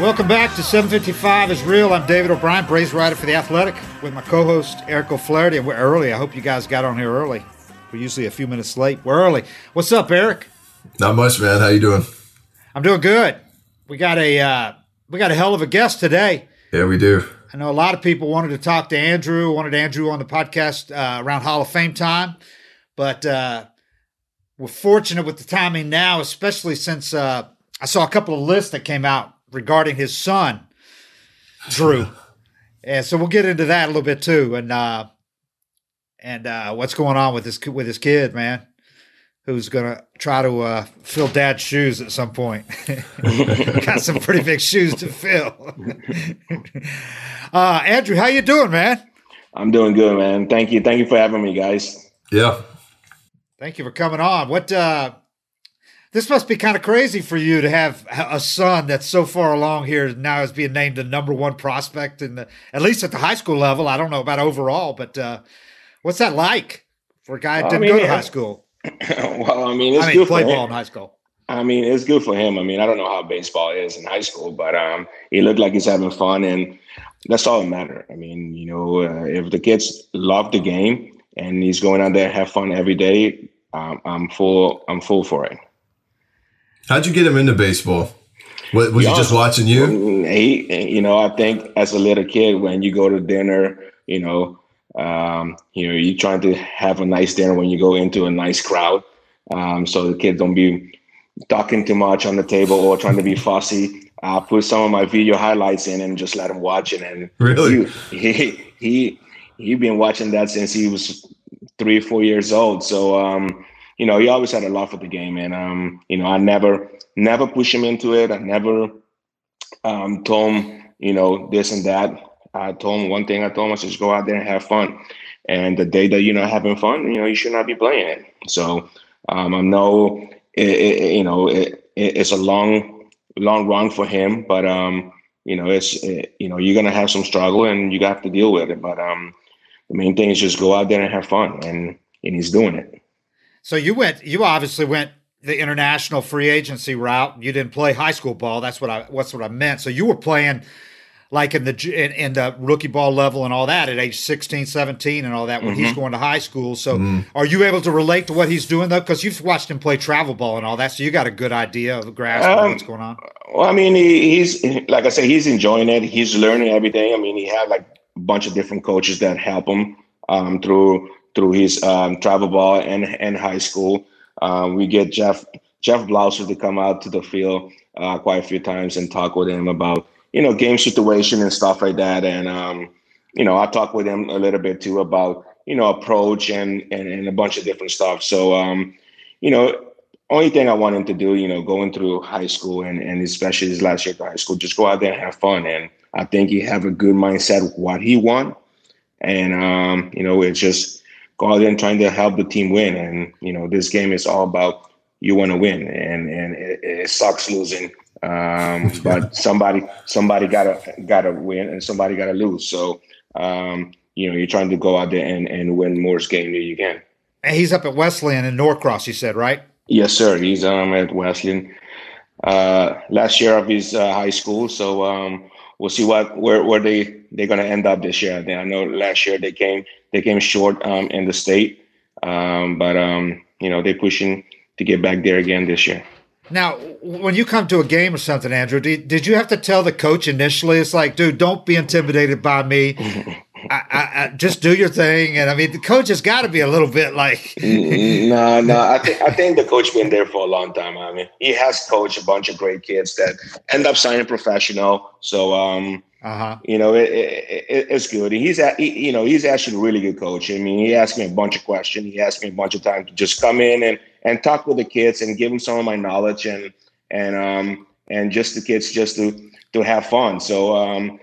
Welcome back to 755 is real. I'm David O'Brien, Braves writer for The Athletic, with my co-host Eric O'Flaherty, and we're early. I hope you guys got on here early. We're usually a few minutes late. We're early. What's up, Eric? Not much, man. How you doing? I'm doing good. We got a uh, we got a hell of a guest today. Yeah, we do. I know a lot of people wanted to talk to Andruw, wanted Andruw on the podcast uh, around Hall of Fame time, but uh, we're fortunate with the timing now, especially since uh, I saw a couple of lists that came out regarding his son, Druw, and so we'll get into that a little bit too, and uh, and uh, what's going on with his with his kid, man, who's gonna try to uh, fill Dad's shoes at some point. Got some pretty big shoes to fill. uh, Andruw, how you doing, man? I'm doing good, man. Thank you. Thank you for having me, guys. Yeah. Thank you for coming on. What uh this must be kind of crazy for you to have a son that's so far along here now is being named the number one prospect in the at least at the high school level. I don't know about overall, but uh what's that like for a guy that I didn't mean, go to high school? well, I mean, it's I mean, good play for ball him. in high school. I mean, it's good for him. I mean, I don't know how baseball is in high school, but um, he looked like he's having fun, and that's all that matters. I mean, you know, uh, if the kids love the game and he's going out there have fun every day, um, I'm full. I'm full for it. How'd you get him into baseball? What, was he just watching you? Mm, He, you know, I think as a little kid, when you go to dinner, you know, um, you know, you're trying to have a nice dinner when you go into a nice crowd, um, so the kids don't be talking too much on the table or trying to be fussy. I put some of my video highlights in and just let him watch it. And Really? he he he he been watching that since he was three four years old. So um, you know, he always had a love for the game, and um, you know, I never never push him into it. I never um, told him, you know, this and that. I told him one thing. I told him I just go out there and have fun. And the day that you're not having fun, you know, you should not be playing it. So um, I know, it, it, you know, it, it, it's a long, long run for him, but um, you know, it's it, you know, you're gonna have some struggle and you got to deal with it. But um, the main thing is just go out there and have fun, and and he's doing it. So you went you obviously went the international free agency route. You didn't play high school ball. That's what I what's what I meant. So you were playing like in the in, in the rookie ball level and all that at age 16, 17 and all that when he's going to high school. So are you able to relate to what he's doing though? Because you've watched him play travel ball and all that, so you got a good idea of the grasp of Um, what's going on. Well, I mean, he, he's like I say, he's enjoying it. He's learning everything. I mean, he had like a bunch of different coaches that help him um, through through his um, travel ball and and high school. Um, we get Jeff Jeff Blauser to come out to the field uh, quite a few times and talk with him about you know game situation and stuff like that. And um, you know, I talk with him a little bit too about you know approach and and, and a bunch of different stuff. So um, you know, only thing I want him to do, you know, going through high school and, and especially his last year of high school, just go out there and have fun. And I think he have a good mindset what he want. And, um, you know, it's just go out there and trying to help the team win. And, you know, this game is all about you want to win. And, and it, it sucks losing Um, but somebody somebody gotta gotta win and somebody gotta lose. So um, you know you're trying to go out there and, and win most game that you can. And he's up at Wesleyan in Norcross, you said, right? Yes, sir. He's um at Wesleyan. Uh, last year of his uh, high school, so um, we'll see what where where they they're gonna end up this year. I know last year they came they came short um, in the state, um, but um, you know they're pushing to get back there again this year. Now, when you come to a game or something, Andruw, did, did you have to tell the coach initially? It's like, dude, don't be intimidated by me. I, I, I, just do your thing. And I mean, the coach has got to be a little bit like. no, no. I think I think the coach been there for a long time. I mean, he has coached a bunch of great kids that end up signing professional. So, um, uh-huh. you know, it, it, it's good. he's, a, he, you know, he's actually a really good coach. I mean, he asked me a bunch of questions. He asked me a bunch of times to just come in and and talk with the kids and give them some of my knowledge and and um and just the kids just to to have fun. So um,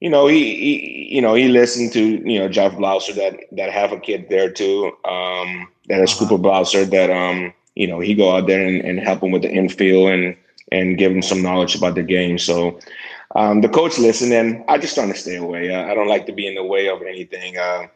you know, he, he you know he listened to you know Jeff Blauser that that have a kid there too. Um, that is uh-huh. Cooper Blauser that um you know he go out there and, and help him with the infield and and give him some knowledge about the game. So um, the coach listened, and I just trying to stay away. I, I don't like to be in the way of anything. Uh,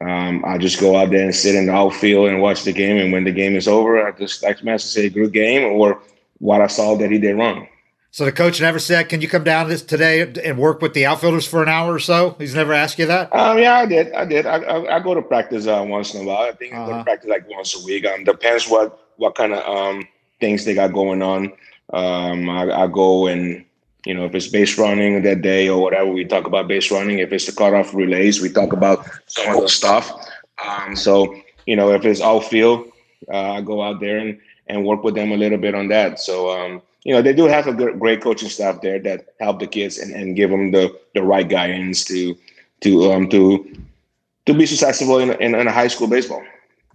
um, I just go out there and sit in the outfield and watch the game. And when the game is over, I just like to say good game or what I saw that he did wrong. So the coach never said, "Can you come down this today and work with the outfielders for an hour or so?" He's never asked you that. Um, yeah, I did. I did. I, I, I go to practice uh, once in a while. I think uh-huh. I go to uh-huh. practice like once a week. Um, depends what what kind of um things they got going on. Um, I, I go and you know, if it's base running that day or whatever, we talk about base running. If it's the cutoff relays, we talk about some of the stuff. Um, so, you know, if it's outfield, uh, I go out there and, and work with them a little bit on that. So, um, you know, they do have a great coaching staff there that help the kids and, and give them the, the right guidance to to um to to be successful in, in, in high school baseball.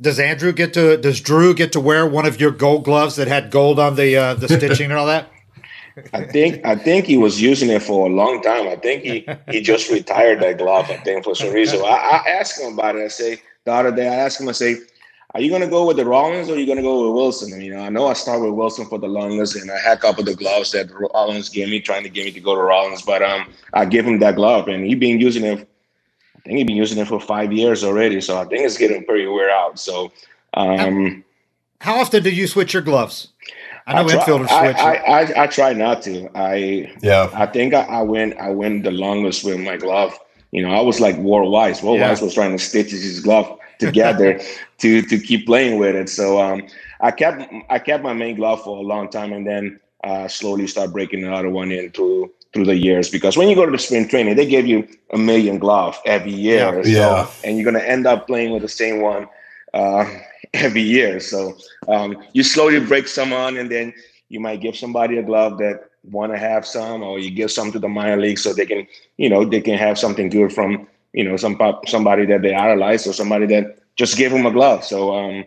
Does Andruw get to? Does Druw get to wear one of your gold gloves that had gold on the uh, the stitching and all that? I think I think he was using it for a long time. I think he he just retired that glove. I think for some reason. I, I asked him about it. I say the other day. I asked him. I say, "Are you going to go with the Rawlings or are you going to go with Wilson?" And, you know, I know I started with Wilson for the longest, and I had a couple of the gloves that Rawlings gave me, trying to get me to go to Rawlings. But um, I give him that glove, and he been using it. I think he been using it for five years already. So I think it's getting pretty wear out. So, um, how often do you switch your gloves? I know I try, infielders switch. I, I, I, I, try not to. I yeah. I think I, I went I went the longest with my glove. You know, I was like Walt Weiss. Walt yeah. Weiss was trying to stitch his glove together to to keep playing with it. So um, I kept I kept my main glove for a long time, and then uh, slowly start breaking the other one in through through the years. Because when you go to the spring training, they give you a million glove every year. Yeah. So, yeah. And you're gonna end up playing with the same one. Uh, every year. So um, you slowly break some on, and then you might give somebody a glove that want to have some, or you give some to the minor league so they can, you know, they can have something good from, you know, some somebody that they idolize or somebody that just gave them a glove. So um,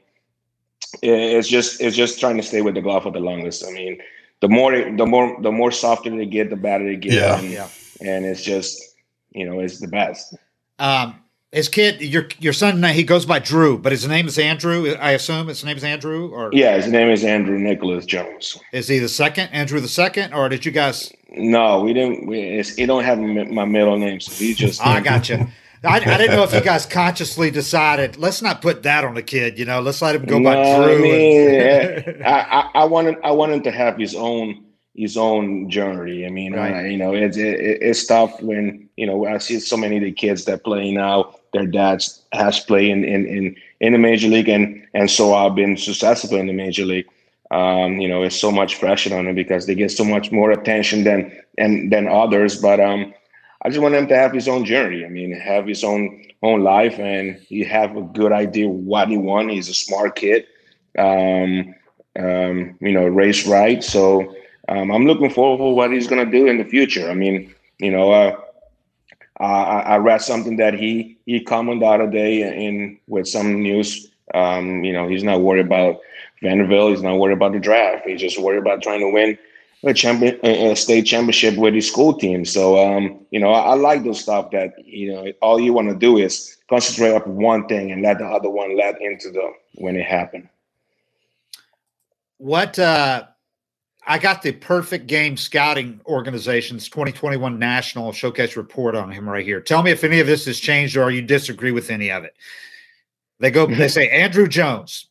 it's just it's just trying to stay with the glove for the longest. I mean, the more the more the more softer they get, the better they get. Yeah. And, yeah. and it's just you know it's the best. Um, his kid, your your son, he goes by Druw, but his name is Andruw. I assume his name is Andruw, or yeah, his name is Andruw Nicholas Jones. Is he the second, Andruw the second, or did you guys? No, we didn't. We, he don't have my middle name, so he just. I got you. I, I, didn't know if you guys consciously decided let's not put that on the kid. You know, let's let him go no, by Druw. I mean, and... I, I, I wanted I wanted to have his own his own journey. I mean, right. I, you know, it's it, it's tough when you know I see so many of the kids that play now their dads has played in, in, in, in the major league and, and so I've been successful in the major league. Um, you know, it's so much pressure on them because they get so much more attention than and than others. But um, I just want him to have his own journey. I mean, have his own own life, and he have a good idea what he want. He's a smart kid. Um, um, you know, race right. So um, I'm looking forward for what he's gonna do in the future. I mean, you know, uh, I, I, read something that he he commented the other day in with some news. Um, you know, he's not worried about Vanderbilt. He's not worried about the draft. He's just worried about trying to win a champion, a state championship with his school team. So, um, you know, I, I, like those stuff that you know all you want to do is concentrate on one thing and let the other one let into the when it happened. What uh, I got the perfect game scouting organization's 2021 national showcase report on him right here. Tell me if any of this has changed or you disagree with any of it. They go, they mm-hmm. say Andruw Jones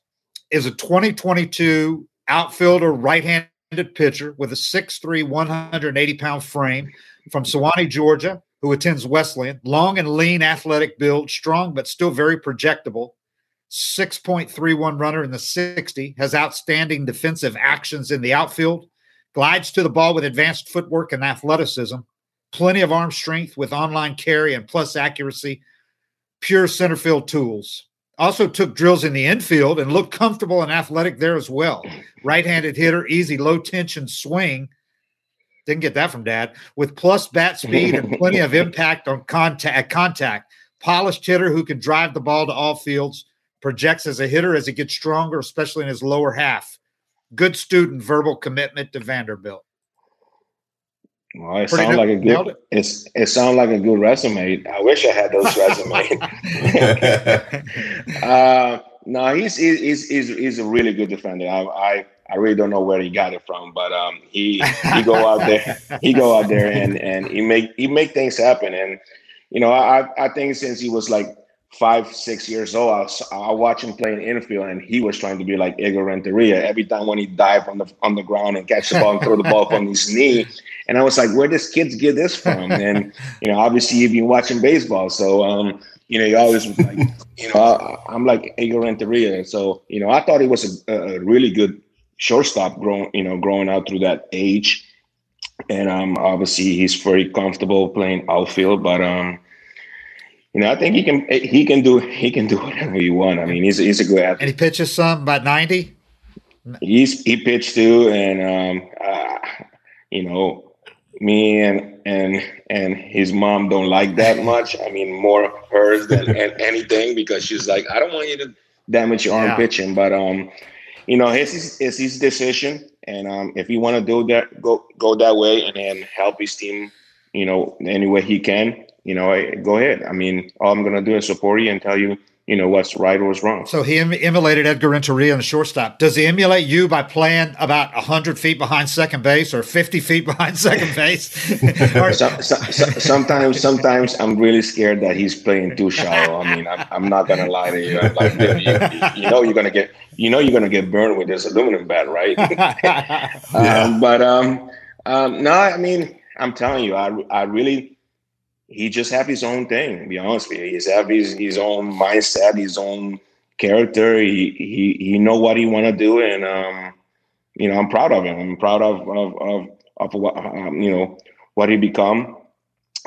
is a 2022 outfielder, right-handed pitcher with a 6'3", 180 pound frame from Suwanee, Georgia, who attends Wesleyan. Long and lean, athletic build, strong but still very projectable. 6.31 runner in the 60, has outstanding defensive actions in the outfield, glides to the ball with advanced footwork and athleticism, plenty of arm strength with online carry and plus accuracy, pure center field tools. Also took drills in the infield and looked comfortable and athletic there as well. Right handed hitter, easy low tension swing. Didn't get that from dad. With plus bat speed and plenty of impact on contact, contact. Polished hitter who can drive the ball to all fields projects as a hitter as he gets stronger, especially in his lower half. Good student, verbal commitment to Vanderbilt. Well, it sounds like a good. It's it sounds like a good resume. I wish I had those resumes. uh, no, he's, he's he's he's a really good defender. I, I I really don't know where he got it from, but um, he he go out there, he go out there and and he make he make things happen. And you know, I I think since he was like five, six years old, I, was, I watched him play in infield, and he was trying to be like Edgar Renteria. Every time when he dive on the on the ground and catch the ball and throw the ball from his knee, and I was like, where does kids get this from? And you know, obviously you've been watching baseball, so um, you know, you always like, you know, I, am like Edgar Renteria. So you know, I thought he was a, a really good shortstop growing, you know, growing out through that age. And um, obviously he's very comfortable playing outfield, but um, you know, I think he can he can do he can do whatever he want. I mean, he's he's a good athlete. And he pitches some about ninety. He's he pitched too, and um, uh, you know, me and and and his mom don't like that much. I mean, more hers than anything because she's like, I don't want you to damage your arm yeah. pitching, but um, you know, it's it's his decision, and um, if he want to do that, go go that way, and then help his team, you know, any way he can you know, go ahead. I mean, all I'm going to do is support you and tell you, you know, what's right or what's wrong. So he em- emulated Edgar Renteria on the shortstop. Does he emulate you by playing about 100 feet behind second base or 50 feet behind second base? or- so, so, so, sometimes, sometimes I'm really scared that he's playing too shallow. I mean, I'm, I'm not going to lie to you. I'm like, you, you know, you're going to get, you know, you're going to get burned with this aluminum bat, right? yeah. Um, but um, um, no, I mean, I'm telling you, I, I really, he just have his own thing. To be honest with you, he's have his his own mindset, his own character. He he he know what he want to do, and um, you know, I'm proud of him. I'm proud of of of, of what um, you know what he become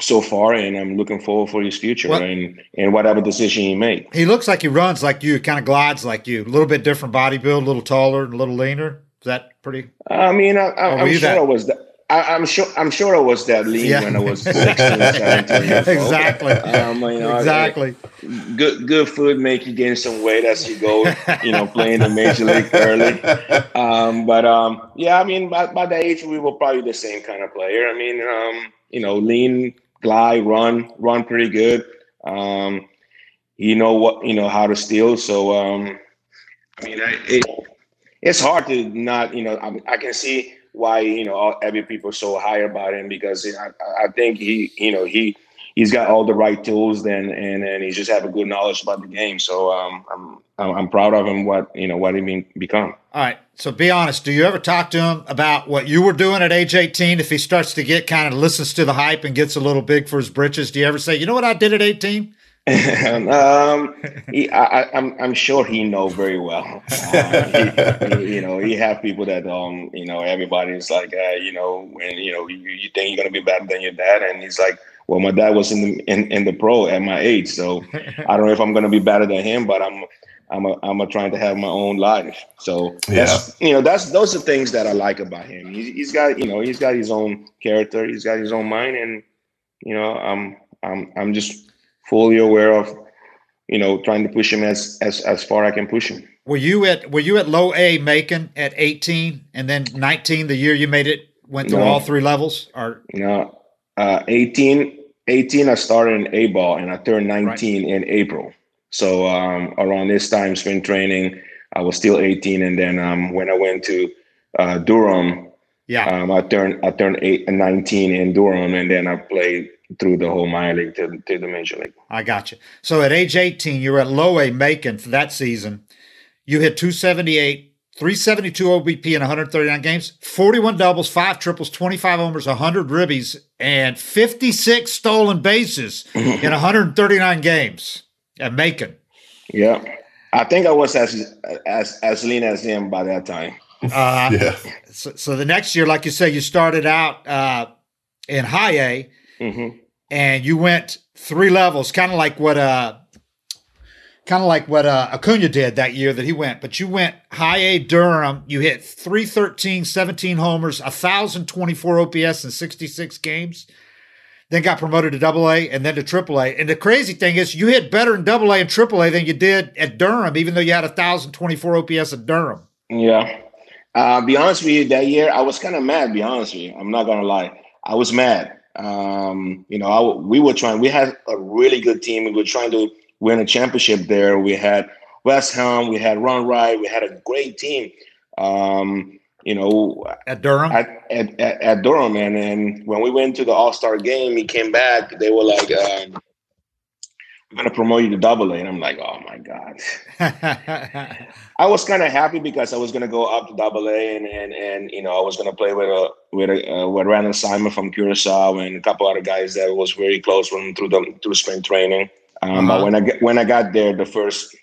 so far, and I'm looking forward for his future and and whatever decision he make. He looks like he runs like you, kind of glides like you, a little bit different body build, a little taller, a little leaner. Is that pretty? I mean, I, I, am sure that? it was that. I, am sure. I'm sure I was that lean yeah. when I was 16, 17 years old. Exactly. Um, you know, exactly. I, good, good food make you gain some weight as you go. You know, playing the major league early. Um, but um, yeah, I mean, by, by that age, we were probably the same kind of player. I mean, um, you know, lean, glide, run, run pretty good. Um, you know what? You know how to steal. So, um, I mean, I, it, it's hard to not. You know, I, I can see why you know every people so high about him because I, I think he you know he he's got all the right tools then and and he just have a good knowledge about the game so um, I'm I'm proud of him what you know what he mean become. All right, so be honest. Do you ever talk to him about what you were doing at age 18? If he starts to get kind of listens to the hype and gets a little big for his britches, do you ever say, you know what I did at 18? um, he, I, am I'm, I'm sure he know very well. Uh, he, he, you know, he have people that um, you know, everybody's like, uh, you know, when you know, you, you think you're gonna be better than your dad, and he's like, well, my dad was in the in, in the pro at my age, so I don't know if I'm gonna be better than him, but I'm I'm a, I'm a trying to have my own life. So yeah. you know, that's those are things that I like about him. He's, he's got you know, he's got his own character, he's got his own mind, and you know, I'm I'm I'm just fully aware of, you know, trying to push him as as as far I can push him. Were you at Were you at low A Macon at 18, and then 19 the year you made it went through no, all three levels? Or no, uh, 18. 18 I started in A ball and I turned 19 right. in April. So um, around this time, spring training, I was still 18, and then um, when I went to uh, Durham, Yeah. Um, I turned I turned eight and nineteen in Durham, and then I played through the whole minor league to, to the major league. I got you. So at age 18, you were at low A Macon for that season. You hit 278, 372 OBP in 139 games, 41 doubles, five triples, 25 homers, 100 ribbies, and 56 stolen bases in 139 games at Macon. Yeah, I think I was as as as lean as him by that time. Uh, Yeah. so, so the next year, like you say, you started out uh, in high A hmm and you went three levels, kind of like what uh, kind of like what uh, Acuna did that year that he went. But you went high A Durham. You hit 313, 17 homers, 1,024 OPS in 66 games. Then got promoted to Double A and then to Triple A. And the crazy thing is, you hit better in Double A and Triple A than you did at Durham, even though you had 1,024 OPS at Durham. Yeah. Uh, be honest with you, that year I was kind of mad. Be honest with you, I'm not gonna lie. I was mad. Um, you know, I, we were trying. We had a really good team. We were trying to win a championship there. We had Wes Helms. We had Ron Wright. We had a great team. Um, you know, At Durham? at, at, at, at Durham, and and when we went to the All Star game, he came back. They were like, um, "We're gonna promote you to Double A," and I'm like, "Oh my god." I was kind of happy because I was gonna go up to Double A, and and and you know I was gonna play with a with a uh, with Randall Simon from Curacao and a couple other guys that was very close from through the through spring training. Um, Uh-huh. But when I get, when I got there, the first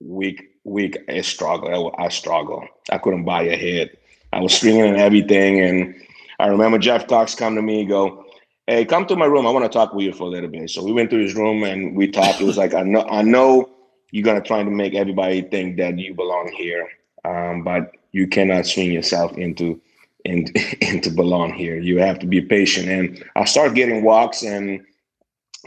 week week I struggled. I, I struggled. I couldn't buy a hit. I was swinging and everything, and I remember Jeff Cox come to me, go, "Hey, come to my room. I want to talk with you for a little bit." So we went to his room and we talked. It was like, "I know, I know." you're gonna try to make everybody think that you belong here, um, but you cannot swing yourself into into into belong here. You have to be patient. And I started getting walks and,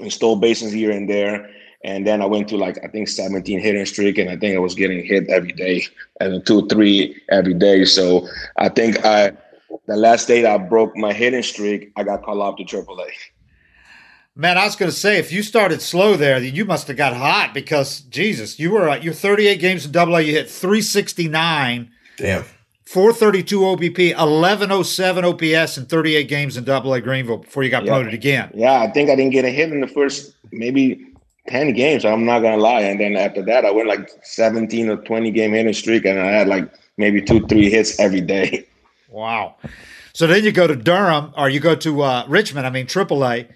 stole bases here and there. And then I went to like I think 17 hitting streak, and I think I was getting hit every day, and two three every day. So I think I the last day that I broke my hitting streak, I got called up to AAA. Man, I was going to say, if you started slow there, then you must have got hot because Jesus, you were uh, you're 38 games in Double A, you hit 369, Damn. 432 OBP, 1107 OPS in 38 games in Double A Greenville before you got Yeah. promoted again. Yeah, I think I didn't get a hit in the first maybe 10 games. I'm not gonna lie. And then after that, I went like 17 or 20 game hitting streak, and I had like maybe two, three hits every day. Wow. So then you go to Durham or you go to uh, Richmond, I mean Triple A,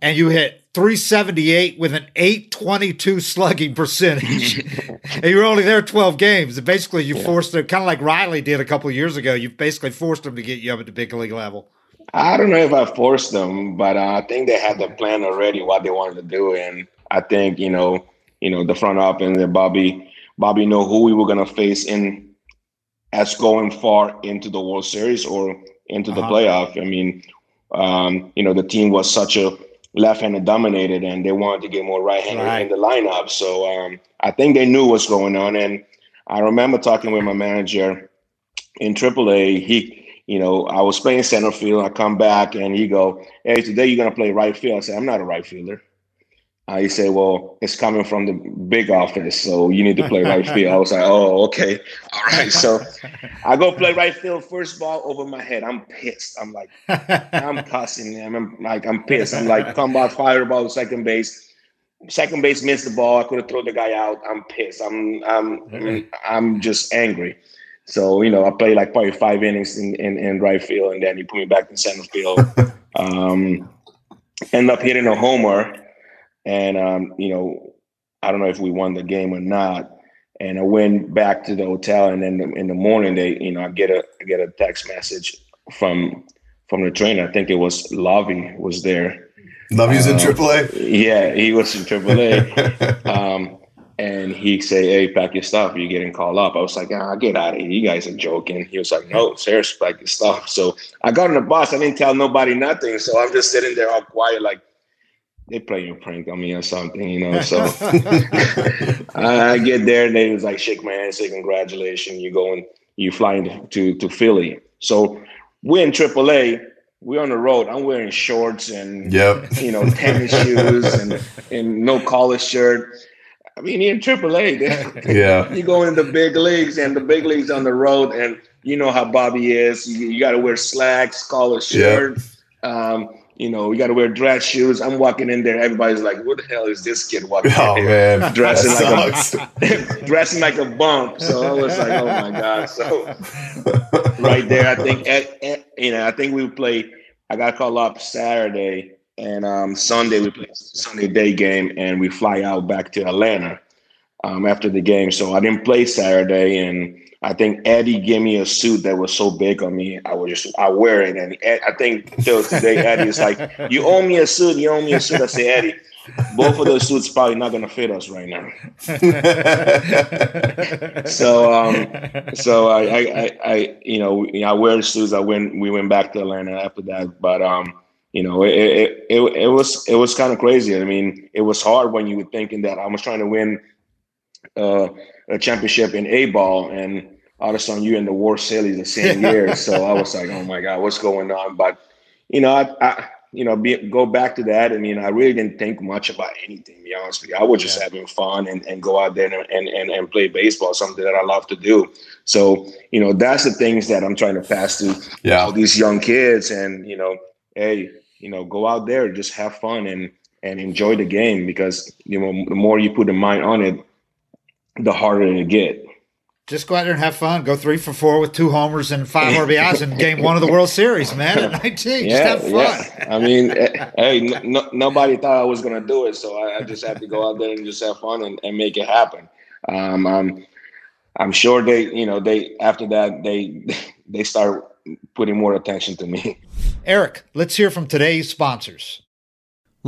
and you hit 378 with an 822 slugging percentage. and you were only there 12 games. And basically you forced them, kind of like Riley did a couple of years ago. You basically forced them to get you up at the big league level. I don't know if I forced them, but uh, I think they had the plan already what they wanted to do, and I think you know, you know, the front office and Bobby, Bobby know who we were gonna face in as going far into the World Series or into the Uh-huh. playoff. I mean, um, you know, the team was such a left-handed dominated, and they wanted to get more right-handed Right. in the lineup. So um, I think they knew what's going on, and I remember talking with my manager in AAA. He you know, I was playing center field. I come back and he go, "Hey, today you're gonna play right field." I said, "I'm not a right fielder." Uh, he said, "Well, it's coming from the big office, so you need to play right field." I was like, "Oh, okay, all right." So I go play right field. First ball over my head. I'm pissed. I'm like, I'm cussing. I'm like, I'm pissed. I'm like, come by fire ball to second base. Second base missed the ball. I could have thrown the guy out. I'm pissed. I'm I'm I'm just angry. So you know, I played like probably five innings in, in, in right field, and then you put me back in center field. um, end up hitting a homer, and um, you know, I don't know if we won the game or not. And I went back to the hotel, and then in the morning, they you know, I get a I get a text message from from the trainer. I think it was Lovey was there. Love you's in Uh, AAA. Yeah, he was in AAA. um, and he say, "Hey, pack your stuff. You're getting called up." I was like, "Ah, get out of here. You guys are joking." He was like, "No, seriously, pack your stuff." So I got on the bus. I didn't tell nobody nothing. So I'm just sitting there all quiet, like they playing a prank on me or something, you know. So I I get there, and they was like, shake my hand, say congratulations. You going, you flying to to Philly. So we're in AAA. We're on the road. I'm wearing shorts and Yep. you know, tennis shoes and, and no collar shirt. I mean, you're in AAA. yeah. You go in the big leagues, and the big leagues on the road, and you know how Bobby is. You, you got to wear slacks, collar shirt. Yeah. Um, you know, you got to wear dress shoes. I'm walking in there. Everybody's like, "What the hell is this kid walking oh, in here, man. dressing like a dressing like a bump?" So I was like, "Oh my god!" So right there, I think, at, at, you know, I think we played. I got called up Saturday, and um, Sunday we play Sunday day game, and we fly out back to Atlanta um, after the game. So I didn't play Saturday, and I think Eddie gave me a suit that was so big on me. I was just I wear it, and I think till today Eddie is like, "You owe me a suit. You owe me a suit." I say, Eddie, both of those suits probably not going to fit us right now. so, um, so I, I, I, you know, I wear the suits. I went, we went back to Atlanta after that, but um, you know, it, it, it, it was, it was kind of crazy. I mean, it was hard when you were thinking that I was trying to win uh, a championship in A ball, and all of a sudden you're in the World Series the same year. so I was like, oh my god, what's going on? But you know, I, I you know, be, go back to that. I mean, I really didn't think much about anything. To be honest with you, I was just yeah. having fun and, and go out there and, and and play baseball, something that I love to do. So you know, that's the things that I'm trying to pass to yeah. all these young kids. And you know, hey, you know, go out there, just have fun and and enjoy the game because you know the more you put the mind on it, the harder it get. Just go out there and have fun. Go three for four with two homers and five RBIs in game one of the World Series, man. At 19, yeah, just have fun. Yeah. I mean, eh, hey, no, nobody thought I was going to do it, so I, I, just have to go out there and just have fun and, and make it happen. Um, I'm, I'm sure they, you know, they after that they they start putting more attention to me. Eric, let's hear from today's sponsors.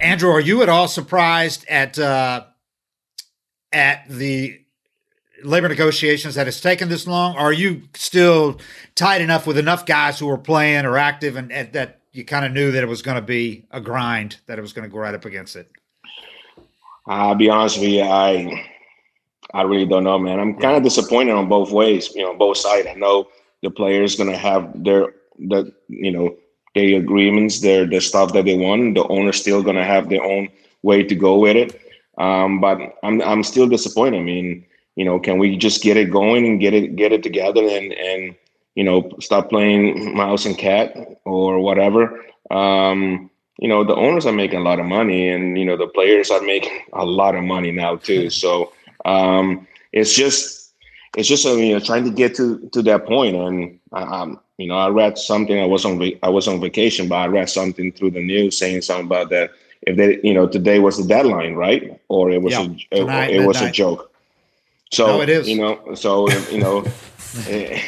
Andruw, are you at all surprised at uh, at the labor negotiations that has taken this long? Are you still tight enough with enough guys who are playing or active, and, and that you kind of knew that it was going to be a grind, that it was going to go right up against it? I'll be honest with you, I I really don't know, man. I'm kind of disappointed on both ways, you know, both sides. I know the players going to have their the you know the agreements, their the stuff that they want. The owner's still gonna have their own way to go with it. Um, but I'm I'm still disappointed. I mean, you know, can we just get it going and get it get it together and and you know stop playing mouse and cat or whatever? Um, you know, the owners are making a lot of money, and you know the players are making a lot of money now too. So um, it's just it's just you know trying to get to to that point, and um, you know, I read something. I was on I was on vacation, but I read something through the news saying something about that. If they, you know, today was the deadline, right? Or it was yeah, a, tonight, it, it was a joke. So no, it is. You know, so you know, eh,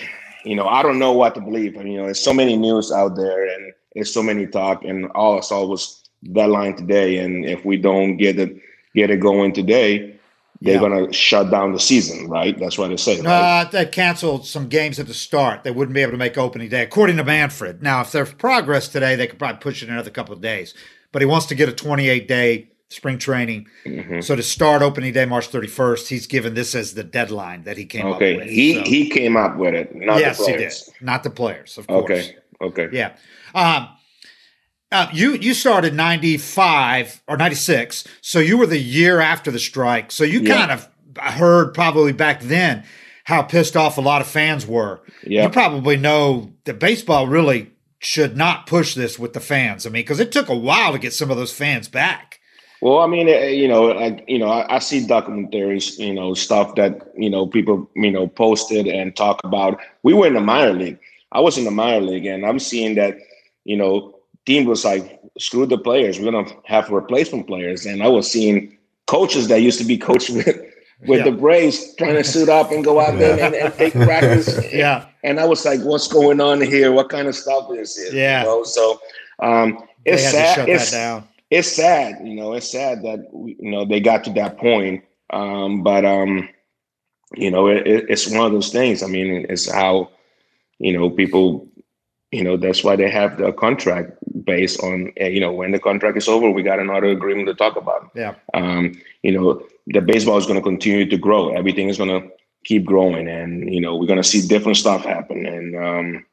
you know, I don't know what to believe. you know, there's so many news out there, and there's so many talk, and all I saw was deadline today. And if we don't get it get it going today, they're yeah. going to shut down the season, right? That's what they say. Right? Uh, they canceled some games at the start. They wouldn't be able to make opening day, according to Manfred. Now, if there's progress today, they could probably push it another couple of days. But he wants to get a 28 day spring training. Mm-hmm. So to start opening day, March 31st, he's given this as the deadline that he came okay. up with. He so. he came up with it, not yes, the players. he did. Not the players, of course. Okay. Okay. Yeah. Um, uh, you you started ninety five or ninety six, so you were the year after the strike. So you yeah. kind of heard probably back then how pissed off a lot of fans were. Yeah. You probably know that baseball really should not push this with the fans. I mean, because it took a while to get some of those fans back. Well, I mean, eh, you know, like you know, I, I, see documentaries, you know, stuff that you know people you know posted and talk about. We were in the minor league. I was in the minor league, and I'm seeing that, you know, team was like, screw the players. We're gonna have replacement players, and I was seeing coaches that used to be coached with with yeah. the Braves trying to suit up and go out there and, and, take practice. yeah, and I was like, what's going on here? What kind of stuff is this? Yeah, you know? so um, it's sad. It's, it's sad, you know. It's sad that you know they got to that point. Um, but um, you know, it, it's one of those things. I mean, it's how you know people. You know, that's why they have the contract based on eh, you know when the contract is over, we got another agreement to talk about. Yeah. Um, you know, the baseball is going to continue to grow. Everything is going to keep growing, and you know, we're going to see different stuff happen. And um,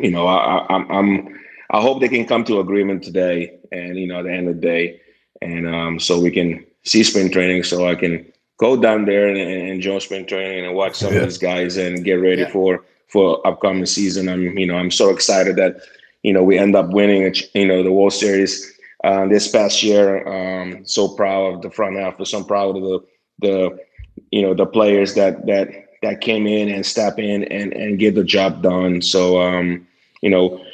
you know, I, I, I'm, I'm I hope they can come to agreement today, and you know, at the end of the day, and um, so we can see spring training, so I can go down there and, and enjoy spring training and watch some yeah. of these guys and get ready yeah. for for upcoming season. I'm you know I'm so excited that you know we end up winning you know the World Series uh, this past year. Um, so proud of the front office. So proud of the the you know the players that that that came in and step in and and get the job done. So um, you know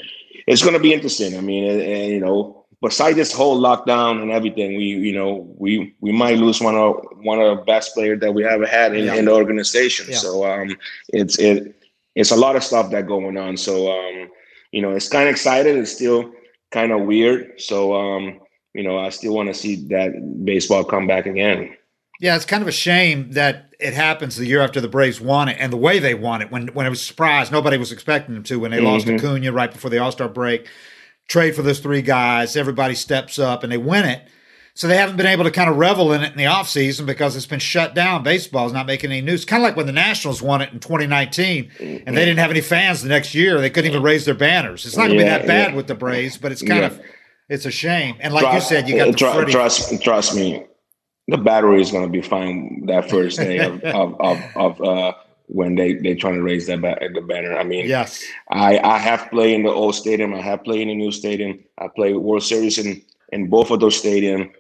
it's going to be interesting. I mean, and, and, you know, besides this whole lockdown and everything, we you know we we might lose one of one of the best players that we ever had in, yeah. in the organization. Yeah. So um, it's it it's a lot of stuff that going on. So um, you know, it's kind of excited. It's still kind of weird. So um, you know, I still want to see that baseball come back again. Yeah, it's kind of a shame that it happens the year after the Braves won it and the way they won it when when it was a surprise. Nobody was expecting them to when they mm-hmm. lost Acuna right before the All Star break. Trade for those three guys, everybody steps up and they win it. So they haven't been able to kind of revel in it in the offseason because it's been shut down. Baseball's not making any news. Kind of like when the Nationals won it in 2019 and they didn't have any fans the next year. They couldn't even raise their banners. It's not going to yeah, be that bad yeah. with the Braves, but it's kind yeah. of it's a shame. And like trust, you said, you got the trust, trust, trust me the battery is going to be fine that first day of of, of, of uh, when they they trying to raise that ba- the banner. I mean, yes, I I have played in the old stadium. I have played in the new stadium. I played World Series in in both of those stadiums.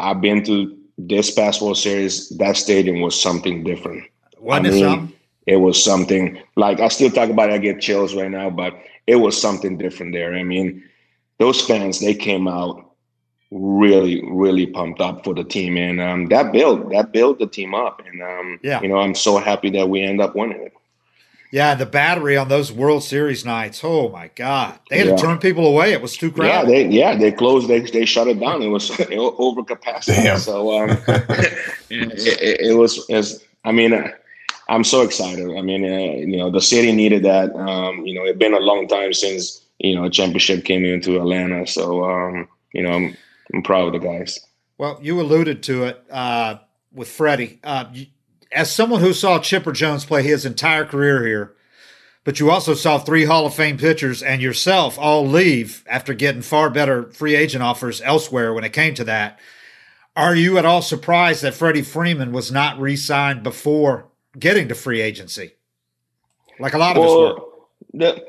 I've been to this past World Series. That stadium was something different. What I mean, it was something like I still talk about it. I get chills right now, but it was something different there. I mean, those fans they came out really really pumped up for the team and um, that built that built the team up and um, yeah you know i'm so happy that we end up winning it yeah the battery on those world series nights. Oh my god. They had yeah. to turn people away. It was too crowded. yeah they yeah they closed they, they shut it down. It was over capacity Damn. so um, it, it, it, was as i mean uh, i'm so excited. I mean uh, you know the city needed that. Um, you know it's been a long time since you know a championship came into atlanta. So um, you know I'm, I'm proud of the guys. Well, you alluded to it uh, with Freddie. Uh, as someone who saw Chipper Jones play his entire career here, but you also saw three Hall of Fame pitchers and yourself all leave after getting far better free agent offers elsewhere when it came to that. Are you at all surprised that Freddie Freeman was not re signed before getting to free agency? Like a lot of well, us were. The,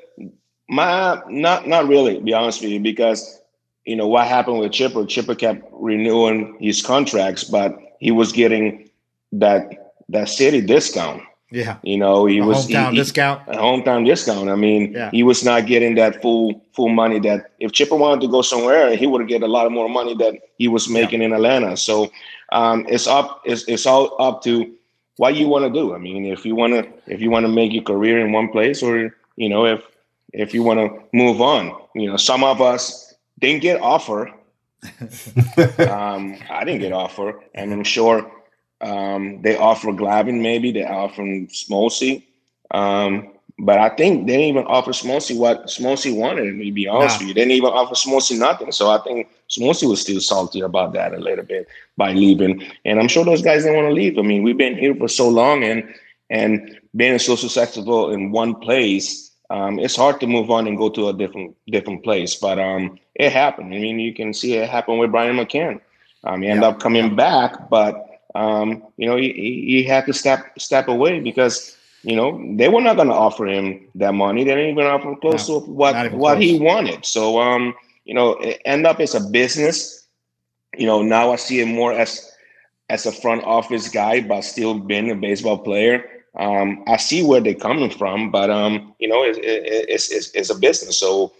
my not not really, to be honest with you, because you know what happened with Chipper. Chipper kept renewing his contracts, but he was getting that that city discount. Yeah, you know he a was hometown he, discount. A hometown discount. I mean, yeah. he was not getting that full full money that if Chipper wanted to go somewhere, he would get a lot more money that he was making yeah. in Atlanta. So um, it's up. It's it's all up to what you want to do. I mean, if you want to if you want to make your career in one place, or you know if if you want to move on. You know, some of us didn't get offer. um, I didn't get offer, and I'm sure um, they offer Glavine. Maybe they offer Smoltz. Um, but I think they didn't even offer Smoltz what Smoltz wanted. To be honest nah. with you, they didn't even offer Smoltz nothing. So I think Smoltz was still salty about that a little bit by leaving. And I'm sure those guys didn't want to leave. I mean, we've been here for so long, and and being so successful in one place um, it's hard to move on and go to a different different place. But um, it happened. I mean, you can see it happen with Brian McCann. Um, he ended up coming back, but um, you know, he, he had to step step away because you know they were not going to offer him that money. They didn't even offer close no, to what what close. he wanted. So um, you know, end up as a business. you know, now I see him more as as a front office guy, but still being a baseball player. Um, I see where they're coming from, but um, you know, it, it, it's, it's it's a business. So,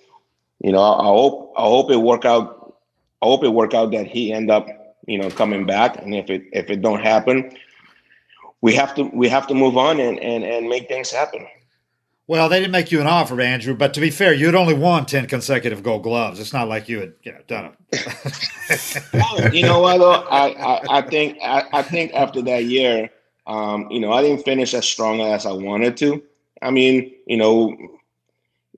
you know, I hope I hope it work out. I hope it work out that he end up, you know, coming back. And if it if it don't happen, we have to we have to move on and and and make things happen. Well, they didn't make you an offer, Andruw. But to be fair, you had only won ten consecutive Gold Gloves. It's not like you had, you know, done it. well, you know what? Though I, I, I think I, I, think after that year, um, you know, I didn't finish as strong as I wanted to. I mean, you know,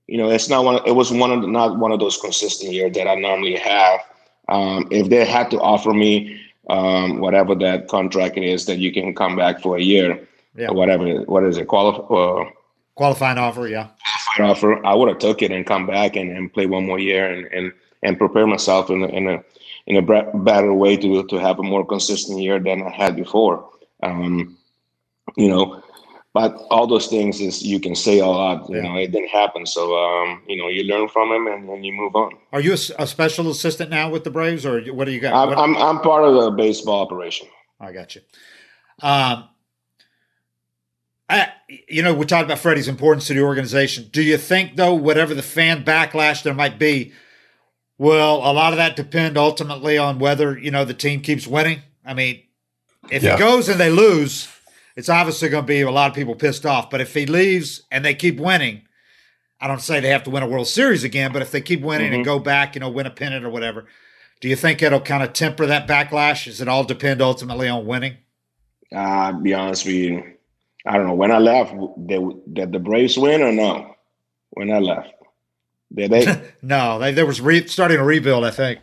you know, it's not one. It was one of the, not one of those consistent years that I normally have. Um, if they had to offer me um, whatever that contract is, that you can come back for a year, yeah. or whatever, what is it? Qualify. Uh, Qualifying offer, yeah. Qualifying offer. I would have took it and come back and, and play one more year and, and, and prepare myself in a, in a in a better way to to have a more consistent year than I had before. Um, you know, but all those things is you can say a lot. You yeah. know, it didn't happen. So um, you know, you learn from them and, and you move on. Are you a, a, special assistant now with the Braves, or what do you got? I'm, I'm, I'm part of the baseball operation. I got you. Um, I, you know, we talked about Freddie's importance to the organization. Do you think, though, whatever the fan backlash there might be, will a lot of that depend ultimately on whether you know the team keeps winning? I mean, if yeah. it goes and they lose, it's obviously going to be a lot of people pissed off. But if he leaves and they keep winning, I don't say they have to win a World Series again, but if they keep winning mm-hmm. and go back, you know, win a pennant or whatever, do you think it'll kind of temper that backlash? Does it all depend ultimately on winning? Uh, be honest with you, I don't know when I left. Did, did the Braves win or no? When I left, did they? no, they there was re- starting a rebuild. I think.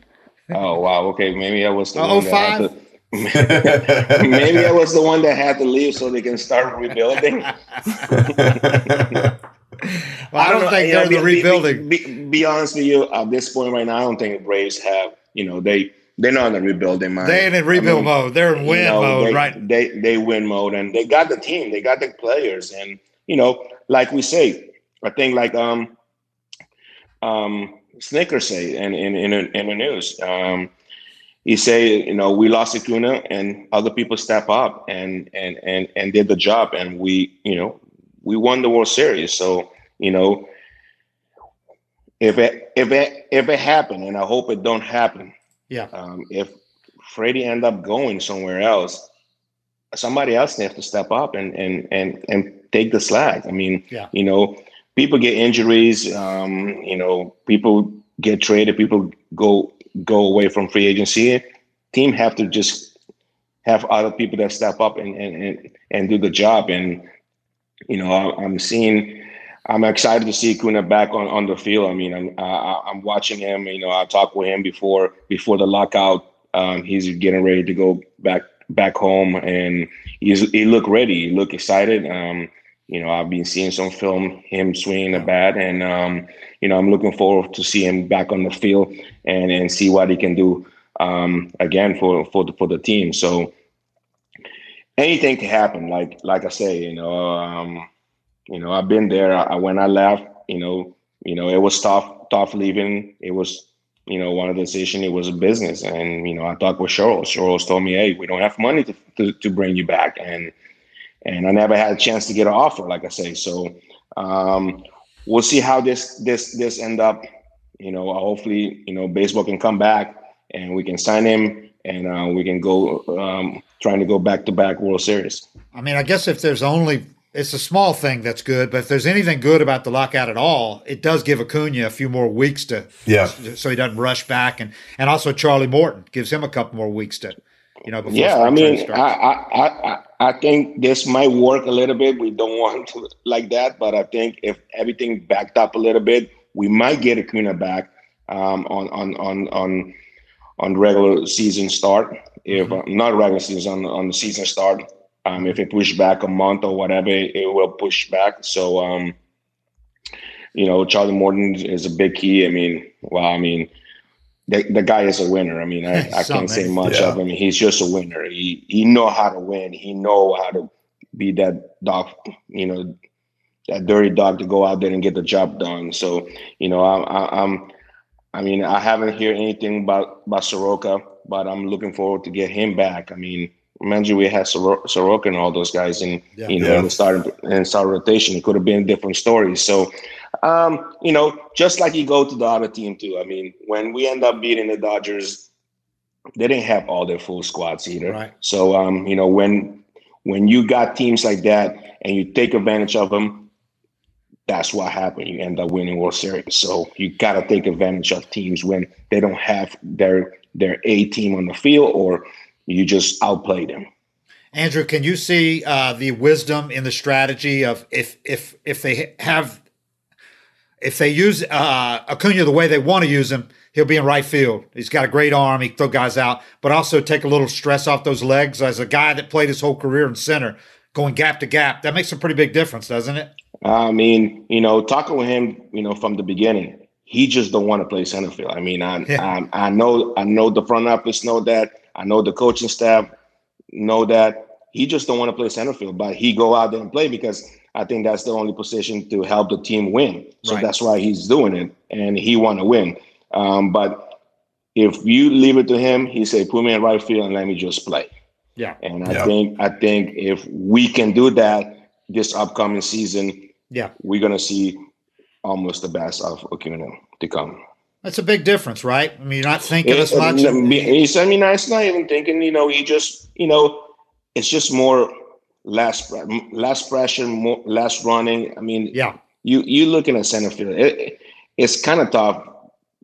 oh wow! Okay, maybe I was the oh, one that had to. Maybe I was the one that had to leave so they can start rebuilding. well, I, I don't, don't think they're know, the rebuilding. Be, be, be, honest with you, at this point right now, I don't think the Braves have. You know, they they're not in the rebuilding mode. They're in rebuild I mean, mode. They're in win you know, mode, they, right? They they win mode, and they got the team. They got the players, and you know, like we say, I think like um um Snitker say in in in, in the news. Um, he say, you know, we lost Acuna, and other people step up and and and and did the job, and we, you know, we won the World Series. So, you know, if it if it if it happened, and I hope it don't happen, yeah. Um, if Freddie end up going somewhere else, somebody else they have to step up and and and and take the slack. I mean, yeah. you know, people get injuries. Um, you know, people get traded. People go go away from free agency. Team have to just have other people that step up and and and, and do the job. And you know, I, I'm seeing I'm excited to see Kuna back on, on the field. I mean, I'm I, I'm watching him. You know, I talked with him before before the lockout. Um, he's getting ready to go back back home, and he's he looked ready. He looked excited. Um, you know, I've been seeing some film him swinging the bat, and um, you know, I'm looking forward to see him back on the field and and see what he can do um, again for for the for the team. So anything can happen. Like like I say, you know. Um, you know, I've been there. I, when I left, you know, you know, it was tough, tough leaving. It was, you know, one of the decision. It was a business, and you know, I talked with Charles. Charles told me, "Hey, we don't have money to, to, to bring you back," and and I never had a chance to get an offer, like I say. So um, we'll see how this this this end up. You know, hopefully, you know, baseball can come back and we can sign him and uh, we can go um, trying to go back to back World Series. I mean, I guess if there's only it's a small thing that's good, but if there's anything good about the lockout at all, it does give Acuna a few more weeks to yeah, so he doesn't rush back, and and also Charlie Morton gives him a couple more weeks to, you know. yeah, I mean, I, I I I think this might work a little bit. We don't want to like that, but I think if everything backed up a little bit, we might get Acuna back um, on on on on on regular season start. If mm-hmm. uh, not regular season on on the season start um, if it push back a month or whatever, it will push back. So, um, you know, Charlie Morton is a big key. I mean, well, I mean, the, the guy is a winner. I mean, I, I can't say much yeah. of him. He's just a winner. He he know how to win. He know how to be that dog, you know, that dirty dog to go out there and get the job done. So, you know, I, I, I'm, I mean, I haven't heard anything about about Soroka but I'm looking forward to get him back. I mean, imagine we had Sor- Soroka and all those guys and, Yeah. you know Yeah. in the start in start rotation. It could have been a different story. So, um, you know, just like you go to the other team too. I mean, when we end up beating the Dodgers, they didn't have all their full squads either. Right. So, um, you know, when when you got teams like that and you take advantage of them, that's what happened. You end up winning World Series. So you got to take advantage of teams when they don't have their their A team on the field, or you just outplay them. Andruw, can you see uh, the wisdom in the strategy of if if if they have if they use uh, Acuna the way they want to use him, he'll be in right field. He's got a great arm. He can throw guys out, but also take a little stress off those legs. As a guy that played his whole career in center, going gap to gap, that makes a pretty big difference, doesn't it? I mean, you know, talking with him, you know, from the beginning, he just don't want to play center field. I mean, I, Yeah. I I know I know the front office know that. I know the coaching staff know that. He just don't want to play center field, but he go out there and play because I think that's the only position to help the team win. So Right. that's why he's doing it, and he want to win. Um, but if you leave it to him, he say, "Put me in right field and let me just play." Yeah. And I Yeah. think I think if we can do that this upcoming season, Yeah. we're gonna see almost the best of Acuna to come. That's a big difference, right? I mean, you're not thinking as much. it- He's, I mean, it's not even thinking. You know, he just, you know, it's just more less, pre- less pressure, more less running. I mean, Yeah. you you looking at center field. It, it's kind of tough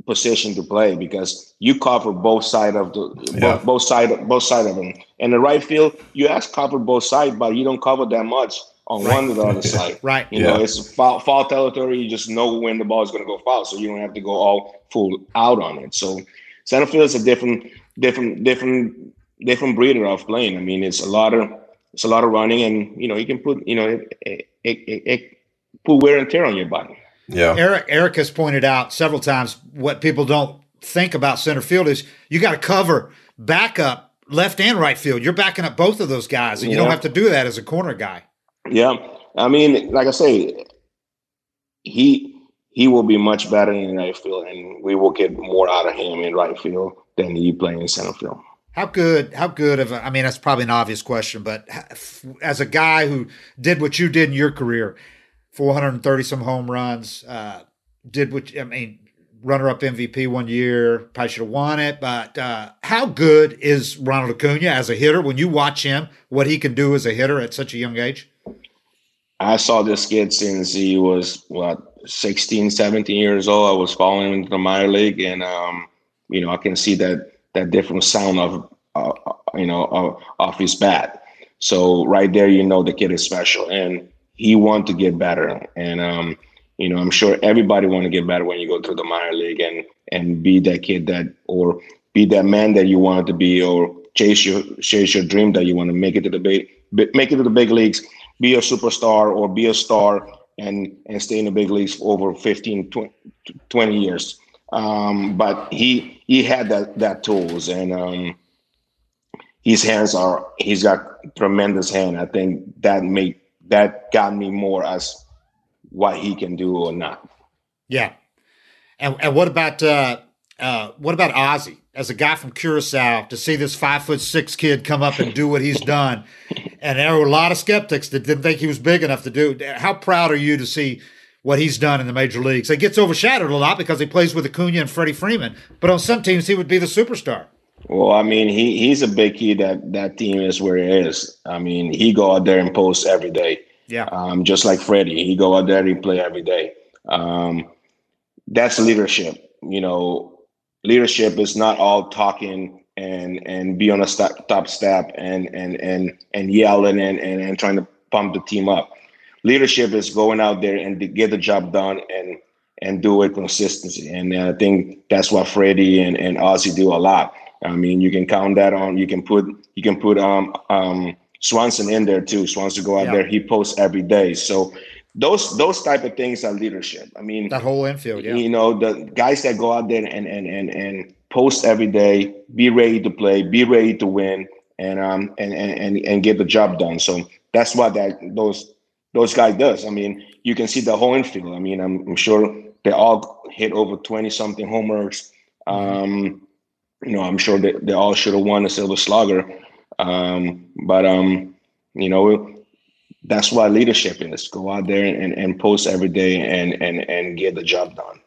position to play because you cover both side of the Yeah. both, both side both side of them. And the right field, you ask cover both side, but you don't cover that much on Right. one or the other side. Right. You know, it's foul, foul territory. You just know when the ball is going to go foul, so you don't have to go all full out on it. So center field is a different, different, different, different breeder of playing. I mean, it's a lot of it's a lot of running, and you know, you can put you know it, it, it, it put wear and tear on your body. Yeah. Eric Eric has pointed out several times what people don't think about center field is you got to cover backup left and right field. You're backing up both of those guys, and you don't have to do that as a corner guy. Yeah, I mean, like I say, he he will be much better in right field, and we will get more out of him in right field than he playing in center field. How good? How good of? A, I mean, that's probably an obvious question, but as a guy who did what you did in your career, 430 some home runs, uh, did what I mean, runner up MVP one year, probably should have won it. But uh, how good is Ronald Acuna as a hitter? When you watch him, what he can do as a hitter at such a young age? I saw this kid since he was what 16, 17 years old. I was following him the minor league, and um, you know, I can see that that different sound of uh, you know of, of his bat. So right there, you know, the kid is special, and he want to get better. And um, you know, I'm sure everybody want to get better when you go to the minor league and and be that kid that or be that man that you wanted to be, or chase your chase your dream that you want to make it to the big make it to the big leagues be a superstar or be a star and and stay in the big leagues for over 15 20, 20 years um, but he he had that that tools and um, his hands are he's got tremendous hand i think that made that got me more as what he can do or not Yeah. And and what about uh, uh, what about Ozzie as a guy from Curacao to see this five foot six kid come up and do what he's done? And there were a lot of skeptics that didn't think he was big enough to do. How proud are you to see what he's done in the major leagues? It gets overshadowed a lot because he plays with Acuna and Freddie Freeman, but on some teams he would be the superstar. well i mean he he's a big key that that team is where it is i mean he go out there and post every day Yeah. um, just like Freddie. He go out there and he play every day. Um, that's leadership. You know, leadership is not all talking and and be on a st- top step and and and and yelling and, and and trying to pump the team up. Leadership is going out there and to get the job done and and do it consistency. And I think that's what Freddie and, and Ozzie do a lot. I mean, you can count that on. You can put you can put um um Swanson in there too. Swanson go out Yeah. there. He posts every day. So those those type of things are leadership. I mean, That whole infield, yeah. you know, the guys that go out there and and and and post every day, be ready to play, be ready to win, and um and and and, and get the job done. So that's what that those those guys does. I mean, you can see the whole infield. I mean, I'm, I'm sure they all hit over twenty something homers. Um, you know, I'm sure that they all should have won the Silver Slugger. Um, but um, you know, that's what leadership is. Go out there and, and post every day and and and get the job done.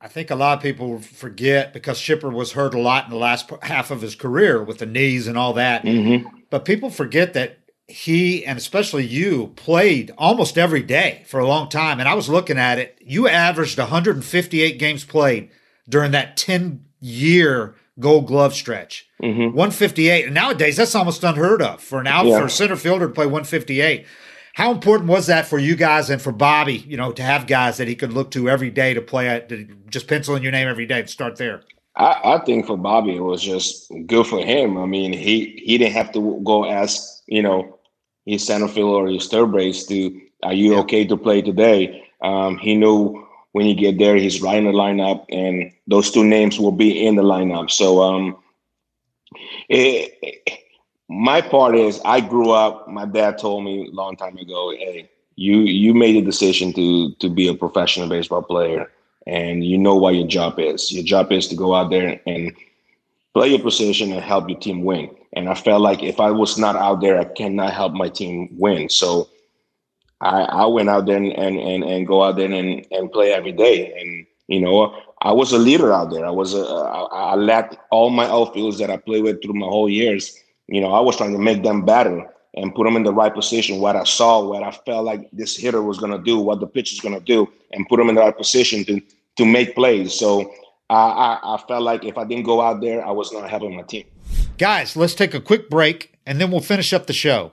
I think a lot of people forget because Chipper was hurt a lot in the last half of his career with the knees and all that. Mm-hmm. But people forget that he and especially you played almost every day for a long time. And I was looking at it. You averaged 158 games played during that 10 year gold glove stretch. Mm-hmm. 158. And nowadays that's almost unheard of for an out Yeah. for a center fielder to play 158. How important was that for you guys and for Bobby, you know, to have guys that he could look to every day to play at, to just pencil in your name every day and start there? I, I think for Bobby it was just good for him. I mean, he he didn't have to go ask you know his center field or his third base to are you Yeah. okay to play today? Um, he knew when you get there, he's right in the lineup, and those two names will be in the lineup. So um, it, it- my part is I grew up. My dad told me a long time ago, "Hey, you you made a decision to to be a professional baseball player." And you know what your job is. Your job is to go out there and play your position and help your team win. And I felt like if I was not out there, I cannot help my team win. So I, I went out there and, and, and, and go out there and, and play every day. And, you know, I was a leader out there. I was a, I, I led all my outfields that I played with through my whole years. You know, I was trying to make them better and put them in the right position, what I saw, what I felt like this hitter was going to do, what the pitcher's going to do, and put them in the right position to to make plays. So I, I, I felt like if I didn't go out there, I was not helping my team. Guys, let's take a quick break and then we'll finish up the show.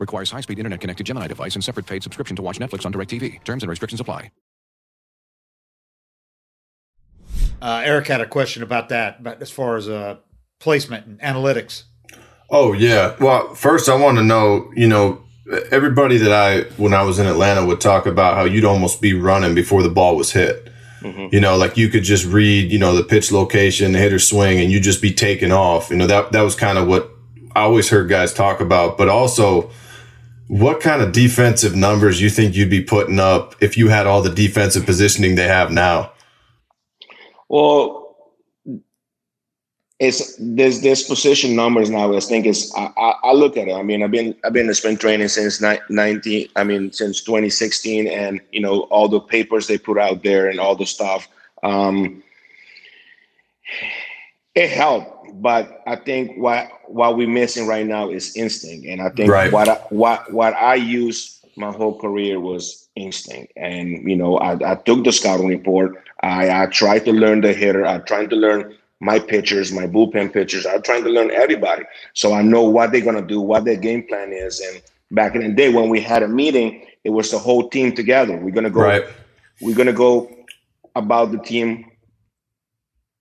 Requires high speed internet connected Gemini device and separate paid subscription to watch Netflix on DirecTV. Terms and restrictions apply. Uh, Eric had a question about that, but as far as uh, placement and analytics. Oh yeah. Well, first I want to know, you know, everybody that I when I was in Atlanta would talk about how you'd almost be running before the ball was hit. You know, like you could just read, you know, the pitch location, the hitter swing, and you just be taking off. You know, that that was kind of what I always heard guys talk about. But also, what kind of defensive numbers you think you'd be putting up if you had all the defensive positioning they have now? Well, it's there's there's position numbers now. I think it's I, I, I look at it. I mean, I've been I've been in sprint training since ni- 19. I mean, since 2016, and you know all the papers they put out there and all the stuff. Um, it helped, but I think what what we're missing right now is instinct, and I think Right. what I, what what I used my whole career was instinct, and you know I, I took the scouting report. I, I tried to learn the hitter. I tried to learn my pitchers, my bullpen pitchers. I'm trying to learn everybody, so I know what they're gonna do, what their game plan is. And back in the day when we had a meeting, it was the whole team together. We're gonna go. Right. We're gonna go about the team.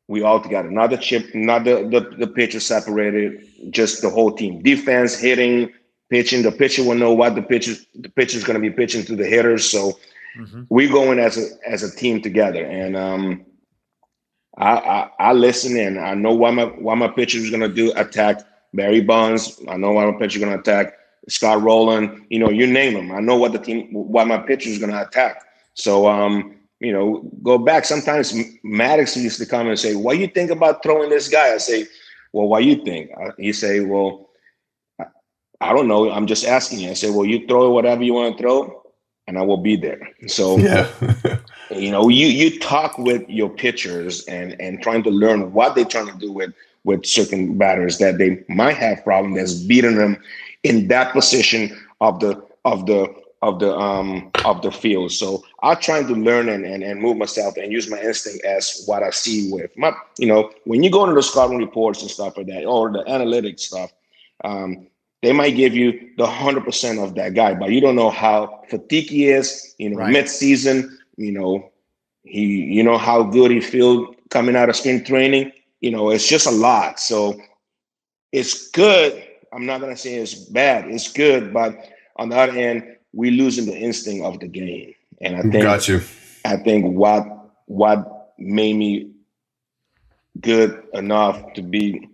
We all together, not the chip, not the the, the pitcher separated, just the whole team. Defense, hitting, pitching. The pitcher will know what the pitcher the pitcher's going to be pitching to the hitters. So we're going as a as a team together, and um, I, I I listen and I know what my what my pitcher is going to do. Attack Barry Bonds. I know what my pitcher going to attack. Scott Rolen. You know, you name them. I know what the team, what my pitcher is going to attack. So, um, you know, go back. Sometimes Maddux used to come and say, "What do you think about throwing this guy?" I say, "Well, what do you think?" He say, "Well, I don't know. I'm just asking you." I say, "Well, you throw whatever you want to throw, and I will be there." So, yeah. you know, you you talk with your pitchers and and trying to learn what they're trying to do with with certain batters that they might have problem that's beating them in that position of the of the of the um of the field. So I'm trying to learn and, and, and move myself and use my instinct as what I see with my you know, when you go into the scouting reports and stuff like that, or the analytics stuff, um, they might give you the hundred percent of that guy, but you don't know how fatigued he is, you know, right. mid-season, you know, he you know how good he feel coming out of spring training. You know, it's just a lot. So it's good. I'm not gonna say it's bad, it's good, but on the other end, we losing the instinct of the game. And I think got you. I think what what made me good enough to be,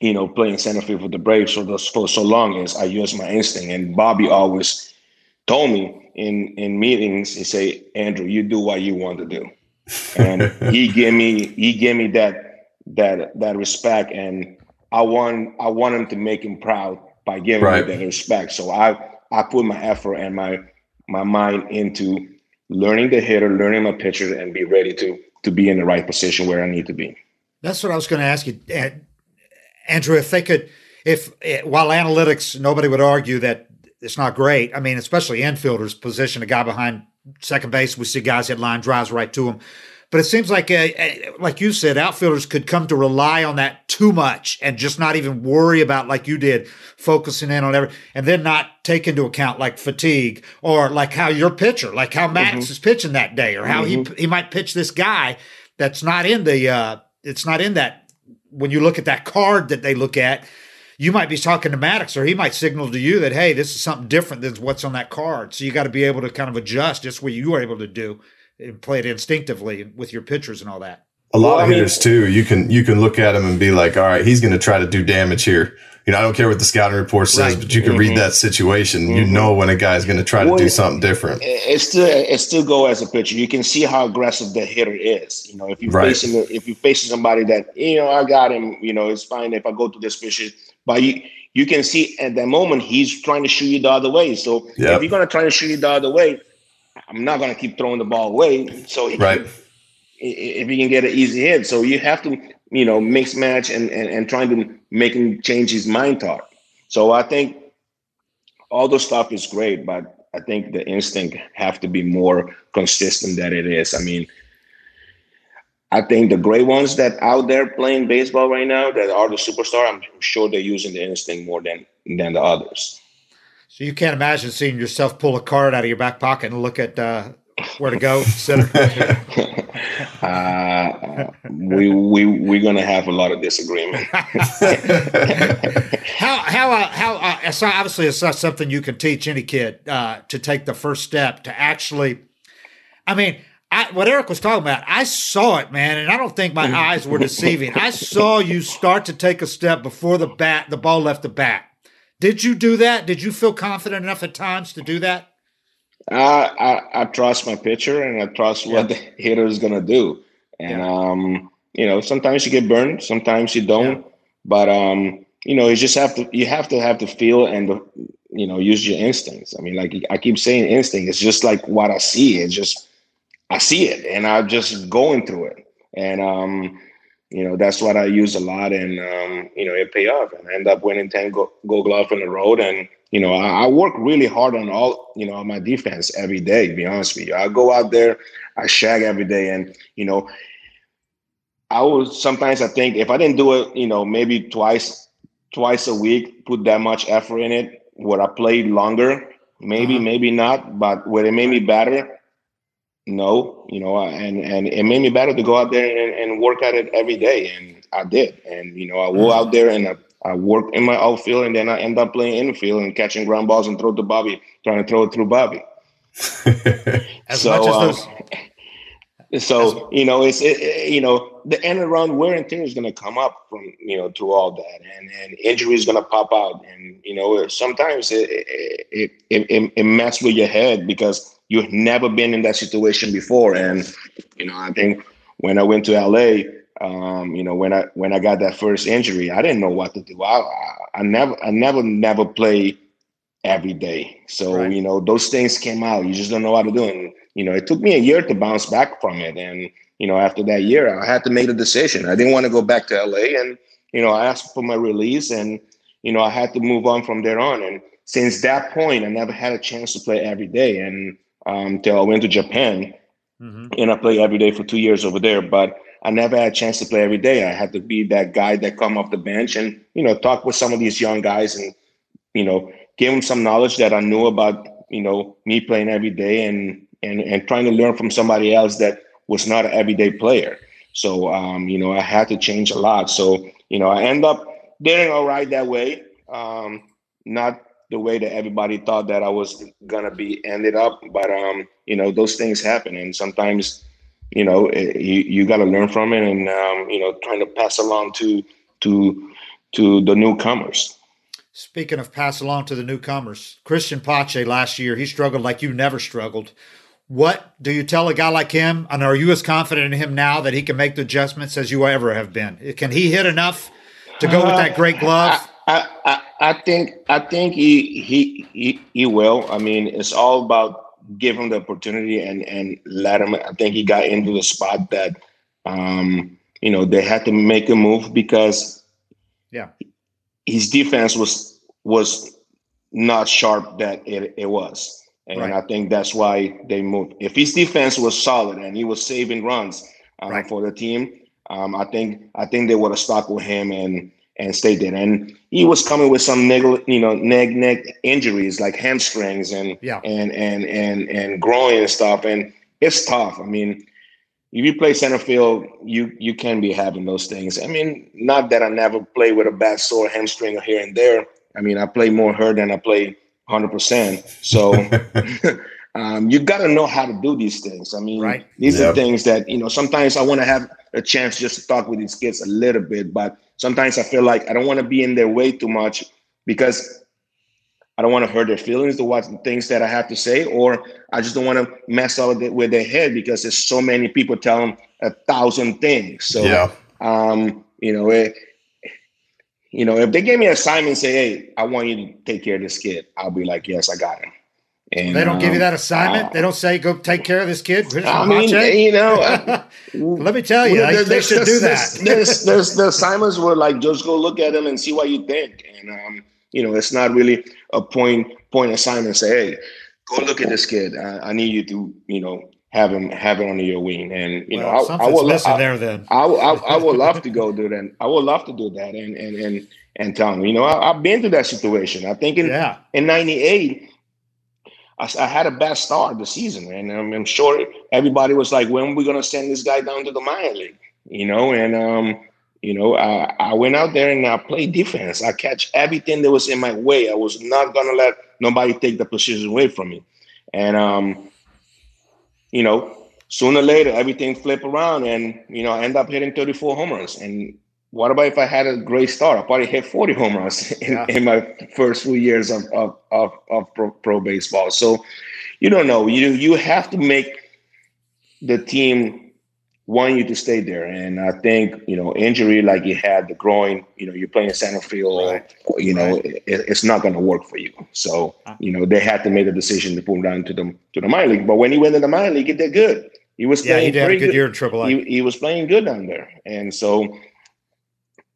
you know, playing center field for the Braves for, those, for so long is I use my instinct. And Bobby always told me in in meetings, he say, Andruw, you do what you want to do. And he gave me he gave me that that that respect and I want I want him to make him proud by giving right. me that respect. So I I put my effort and my my mind into learning the hitter, learning my pitcher, and be ready to to be in the right position where I need to be. That's what I was going to ask you, Andruw. If they could, if eh, while analytics, nobody would argue that it's not great. I mean, especially infielders position a guy behind second base. We see guys hit line drives right to him. But it seems like, uh, uh, like you said, outfielders could come to rely on that too much and just not even worry about, like you did, focusing in on every, and then not take into account like fatigue or like how your pitcher, like how Max mm-hmm. is pitching that day, or how mm-hmm. he he might pitch this guy that's not in the, uh, it's not in that. When you look at that card that they look at, you might be talking to Maddux or he might signal to you that hey, this is something different than what's on that card. So you got to be able to kind of adjust just what you were able to do play it instinctively with your pitchers and all that. A lot well, of hitters mean, too. You can you can look at him and be like, all right, he's going to try to do damage here. You know, I don't care what the scouting report says, right. but you can mm-hmm. read that situation. Mm-hmm. You know when a guy's going to try well, to do something different. It still it still go as a pitcher. You can see how aggressive the hitter is. You know, if you're right. facing if you're facing somebody that you know I got him. You know, it's fine if I go to this pitcher, but you you can see at that moment he's trying to shoot you the other way. So yep. if you're going to try to shoot you the other way, I'm not going to keep throwing the ball away. So he right. If he can get an easy hit, so you have to, you know, mix match and, and, and trying to make him change his mind thought. So I think all the stuff is great, but I think the instinct have to be more consistent than it is. I mean, I think the great ones that out there playing baseball right now that are the superstar, I'm sure they're using the instinct more than than the others. So you can't imagine seeing yourself pull a card out of your back pocket and look at uh, where to go, uh, we we we're gonna have a lot of disagreement. how how uh, how uh, so obviously it's not something you can teach any kid uh, to take the first step to actually. I mean, I, what Eric was talking about, I saw it, man, and I don't think my eyes were deceiving. I saw you start to take a step before the bat, the ball left the bat. Did you do that? Did you feel confident enough at times to do that? Uh, I, I trust my pitcher and I trust what the hitter is going to do. And, yeah. um, you know, sometimes you get burned, sometimes you don't. Yeah. But, um, you know, you just have to, you have to have the feel and, the, you know, use your instincts. I mean, like I keep saying instinct, it's just like what I see. It's just, I see it and I'm just going through it. And, um, you know that's what I use a lot, and um, you know it pay off, and I end up winning ten Gold Glove in the road, and you know I, I, work really hard on all you know on my defense every day. To be honest with you, I go out there, I shag every day, and you know I was sometimes I think if I didn't do it, you know maybe twice twice a week, put that much effort in it, would I play longer? Maybe, uh-huh. maybe not, but would it make me better? No, you know, and and it made me better to go out there and, and work at it every day, and I did. And you know, I go out there and I, I work in my outfield, and then I end up playing infield and catching ground balls and throw to Bobby, trying to throw it through Bobby. as so, um, so you know, it's it, you know, the end around wear and tear is going to come up from you know through all that, and and injury is going to pop out, and you know sometimes it it, it it it messes with your head because you've never been in that situation before, and you know I think when I went to LA, um, you know when I when I got that first injury, I didn't know what to do. I I, I never I never never play every day, so right. you know those things came out. You just don't know how to do it. And, you know, it took me a year to bounce back from it, and you know, after that year, I had to make a decision. I didn't want to go back to LA, and you know, I asked for my release, and you know, I had to move on from there on. And since that point, I never had a chance to play every day, and um, until I went to Japan, mm-hmm. and I played every day for two years over there. But I never had a chance to play every day. I had to be that guy that come off the bench and you know talk with some of these young guys and you know give them some knowledge that I knew about you know me playing every day and and and trying to learn from somebody else that was not an everyday player. So um, you know, I had to change a lot. So you know, I end up doing all right that way. Um, not the way that everybody thought that I was gonna be ended up, but um, you know, those things happen, and sometimes you know it, you you got to learn from it, and um, you know, trying to pass along to to to the newcomers. Speaking of pass along to the newcomers, Cristian Pache last year he struggled like you never struggled. What do you tell a guy like him? And are you as confident in him now that he can make the adjustments as you ever have been? Can he hit enough to go with that great glove? I, I, I think I think he, he he he will. I mean, it's all about give him the opportunity and and let him. I think he got into the spot that um, you know they had to make a move because yeah, his defense was was not sharp that it, it was. And right. I think that's why they moved. If his defense was solid and he was saving runs uh, right. for the team, um, I think I think they would have stuck with him and and stayed there. And he was coming with some neg, you know, neg neck injuries like hamstrings and yeah. and and and and groin and stuff. And it's tough. I mean, if you play center field, you you can be having those things. I mean, not that I never play with a bad sore hamstring here and there. I mean, I play more hurt than I play hundred percent. So um, you got to know how to do these things. I mean, right. these yep. are things that you know. Sometimes I want to have a chance just to talk with these kids a little bit, but sometimes I feel like I don't want to be in their way too much because I don't want to hurt their feelings to watch the things that I have to say, or I just don't want to mess up with their head because there's so many people telling a thousand things. So, yeah. um, you know, it, you know, if they gave me an assignment, say, "Hey, I want you to take care of this kid," I'll be like, "Yes, I got him." And they don't um, give you that assignment. Uh, they don't say, "Go take care of this kid." I mean, you know, uh, let me tell you, there, they should do that. There's, there's, the assignments were like, just go look at them and see what you think, and um, you know, it's not really a point point assignment. Say, "Hey, go look at this kid. I, I need you to, you know, have him have it under your wing. And you well, know, I, I would I, there then. I, I, I would love to go do that. I would love to do that and and and and tell him. You know, I, have been through that situation. I think in yeah. in '98. I, I, had a bad start the season, and I'm, I'm sure everybody was like, "When are we gonna send this guy down to the minor league?" You know, and um, you know, I, I went out there and I played defense. I catch everything that was in my way. I was not gonna let nobody take the position away from me, and um, you know, sooner or later everything flip around and you know I end up hitting 34 home runs. And what about if I had a great start? I probably hit 40 home runs in, yeah. in my first few years of of of, of pro, pro, baseball. So you don't know. You you have to make the team want you to stay there. And I think, you know, injury like you had, the groin, you know, you're playing center field, right. you know, right. it, it's not going to work for you. So, uh. you know, they had to make a decision to put him down to the to the minor league. But when he went to the minor league, he did good. He was yeah, playing he did a good, good year in Triple A. He, he was playing good down there, and so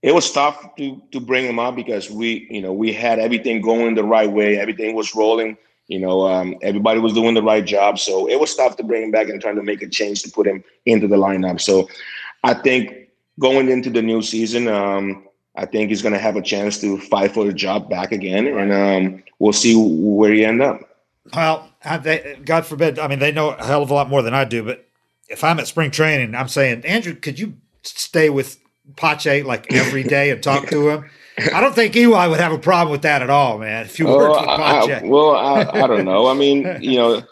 it was tough to to bring him up because we, you know, we had everything going the right way. Everything was rolling you know, um, everybody was doing the right job, so it was tough to bring him back and trying to make a change to put him into the lineup. So, I think going into the new season, um, I think he's going to have a chance to fight for the job back again, and um, we'll see where he end up. Well, they, God forbid. I mean, they know a hell of a lot more than I do, but if I'm at spring training, I'm saying, Andruw, could you stay with Pache like every day and talk to him? I don't think Eli would have a problem with that at all, man. If you worked with I, well, I, I don't know. I mean, you know,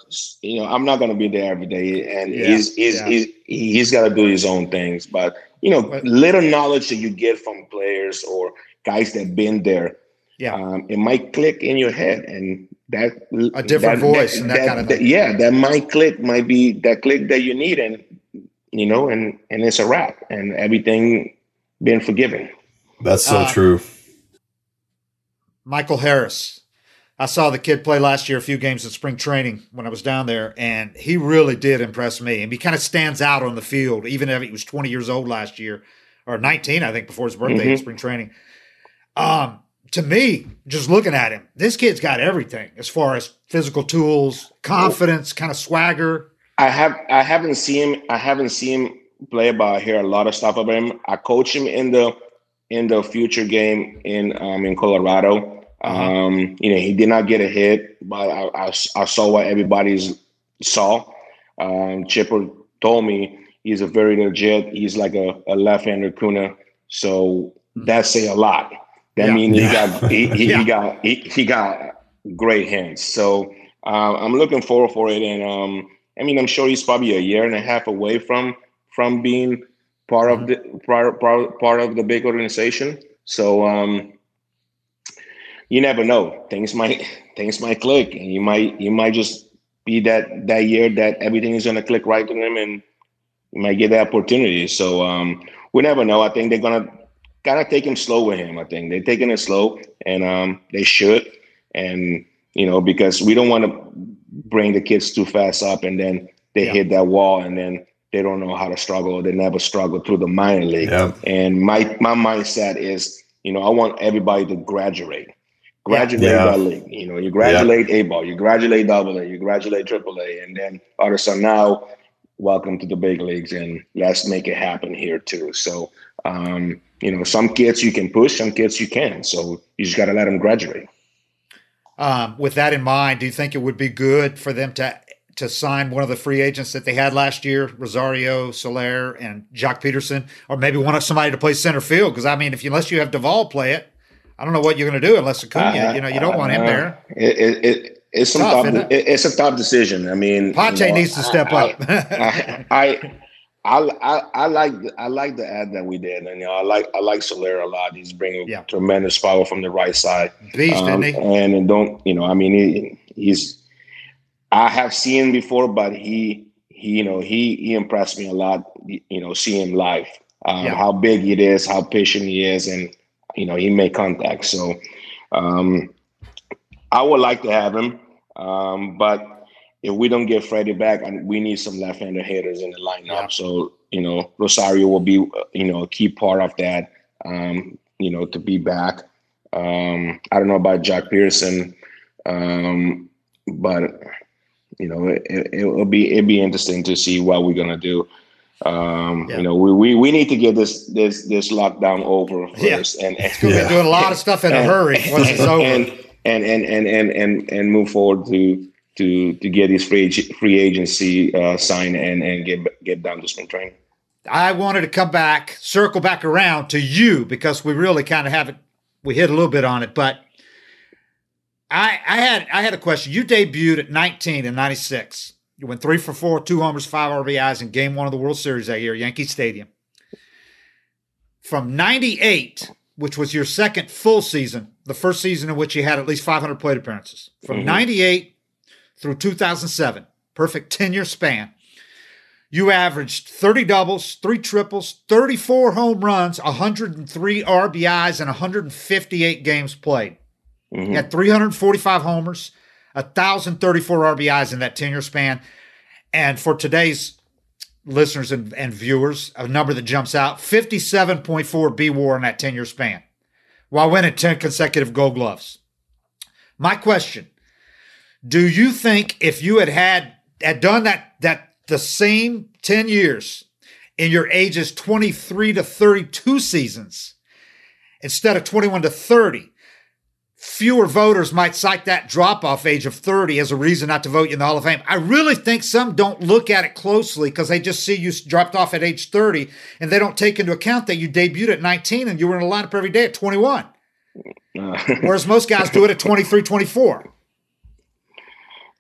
you know, I'm not going to be there every day, and yeah, he's he's, yeah. he's he's got to do his own things. But you know, little knowledge that you get from players or guys that've been there. Yeah. Um, it might click in your head and that a different that, voice that, that, kind of thing. yeah, that might click might be that click that you need and you know, and and it's a wrap and everything been forgiving. That's so Uh, true. Michael Harris. I saw the kid play last year a few games in spring training when I was down there, and he really did impress me. And he kind of stands out on the field, even if he was 20 years old last year, or 19, I think, before his birthday in Mhm. spring training. Um, to me, just looking at him, this kid's got everything as far as physical tools, confidence, kind of swagger. I have I haven't seen him I haven't seen him play, but I hear a lot of stuff about him. I coach him in the in the future game in um in Colorado. Um, you know, he did not get a hit, but I, I, I saw what everybody's saw. Um, Chipper told me he's a very legit. He's like a, a left-handed Kuna, so that say a lot. That Yeah. means he got he, he, Yeah. he got he, he got great hands. So uh, I'm looking forward for it, and um, I mean, I'm sure he's probably a year and a half away from from being part of the part, part, part of the big organization. So um, you never know. Things might things might click, and you might you might just be that that year that everything is going to click right to them, and you might get that opportunity. So um, we never know. I think they're gonna kind of take him slow with him. I think they're taking it slow, and um, they should. And you know, because we don't want to bring the kids too fast up, and then they Yeah. hit that wall, and then they don't know how to struggle. They never struggle through the minor league. Yep. And my my mindset is, you know, I want everybody to graduate. Graduate Yeah. that league. You know, you graduate A ball, you graduate double A, you graduate triple A, and then all of a sudden now, welcome to the big leagues and let's make it happen here too. So um, you know, some kids you can push, some kids you can. So you just gotta let them graduate. Um, with that in mind, do you think it would be good for them to to sign one of the free agents that they had last year, Rosario, Soler, and Joc Pederson, or maybe one of somebody to play center field? Because I mean, if you, unless you have Duvall play it, I don't know what you're going to do unless Acuna. you know, you don't want him Uh, there. It, it, it, it's some Tough, isn't it? it- it's a tough decision. I mean, Pache you know, needs to step I- up. I, I, I, I, I like I like the ad that we did, and you know, I like I like Soler a lot. He's bringing Yeah. tremendous power from the right side. Beast, Um? And don't you know? I mean, he, he's. I have seen before, but he, he, you know, he he impressed me a lot. You know, seeing him live, um, Yeah. how big it is, how patient he is, and you know, he made contact. So, um, I would like to have him, um, but if we don't get Freddie back, and we need some left-handed hitters in the lineup. Yeah. So you know, Rosario will be uh, you know a key part of that. Um, you know, to be back. Um, I don't know about Joc Pederson, um, but you know, it, it, it'll be it'll be interesting to see what we're gonna do. Um, Yeah. You know, we, we we need to get this this this lockdown over Yeah. first, and, and We've been doing a lot of stuff in a hurry once it's over. and and and and and and, and move forward to to to get his free free agency uh, signed and and get get down to spring training. I wanted to come back, circle back around to you because we really kind of haven't. We hit a little bit on it, but I I had I had a question. You debuted at 19 in '96. You went three for four, two homers, five RBIs in Game One of the World Series that year, Yankee Stadium. From '98, which was your second full season, the first season in which you had at least 500 plate appearances, from mm-hmm. '98 through 2007, perfect 10 year span. You averaged 30 doubles, three triples, 34 home runs, 103 RBIs, and 158 games played. Mhm. You had 345 homers, 1,034 RBIs in that 10 year span. And for today's listeners and, and viewers, a number that jumps out 57.4 B war in that 10 year span while winning 10 consecutive gold gloves. My question Do you think if you had had, had done that, that the same 10 years in your ages 23 to 32 seasons instead of 21 to 30, fewer voters might cite that drop off age of 30 as a reason not to vote you in the Hall of Fame. I really think some don't look at it closely because they just see you dropped off at age 30 and they don't take into account that you debuted at 19 and you were in the lineup every day at 21. Uh, Whereas most guys do it at 23, 24.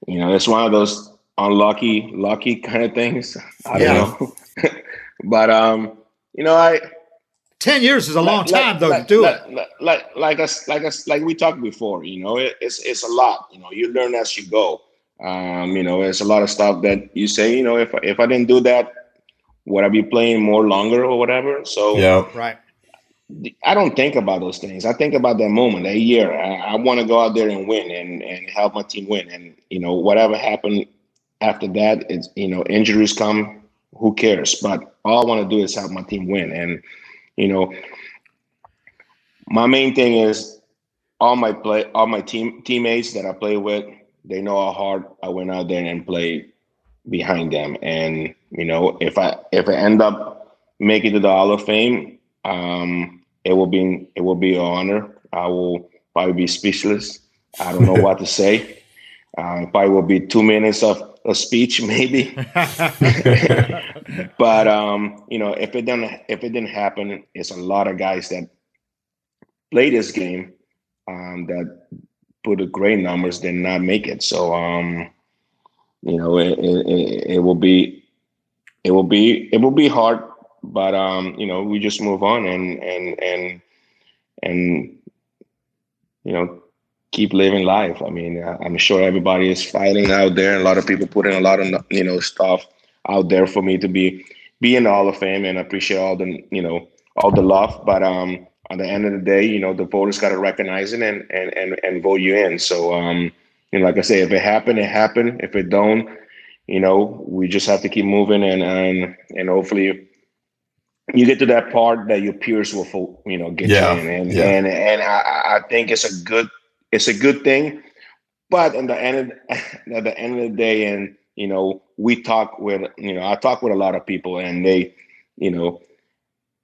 you know, it's one of those unlucky, lucky kind of things. I Yeah. don't know, but um, you know, I ten years is a long time like, though like, to do like, it. Like, like like us like us like we talked before. You know, it, it's it's a lot. You know, you learn as you go. Um, you know, it's a lot of stuff that you say. You know, if if I didn't do that, would I be playing more longer or whatever? So Yeah. Right. I don't think about those things. I think about that moment, that year. I, I want to go out there and win and, and help my team win. And you know, whatever happened after that, it's you know, injuries come. Who cares? But all I want to do is help my team win. And you know, my main thing is all my play, all my team teammates that I play with. They know how hard I went out there and played behind them. And you know, if I if I end up making it to the Hall of Fame, um, it will be it will be an honor. I will probably be speechless. I don't know what to say. Uh, probably will be two minutes of a speech, maybe. but um, you know, if it didn't if it didn't happen, it's a lot of guys that play this game um, that put a great numbers did not make it. So um, you know, it, it, it will be it will be it will be hard but um, you know, we just move on and and and and you know, keep living life. I mean, I'm sure everybody is fighting out there. And a lot of people putting a lot of you know stuff out there for me to be be in the Hall of Fame, and appreciate all the you know all the love. But um, at the end of the day, you know, the voters got to recognize it and and and and vote you in. So um, you know, like I say, if it happened, it happened. If it don't, you know, we just have to keep moving and and and hopefully you get to that part that your peers will you know get Yeah, you in and yeah. and and I, I think it's a good it's a good thing but in the end of, at the end of the day and you know we talk with you know i talk with a lot of people and they you know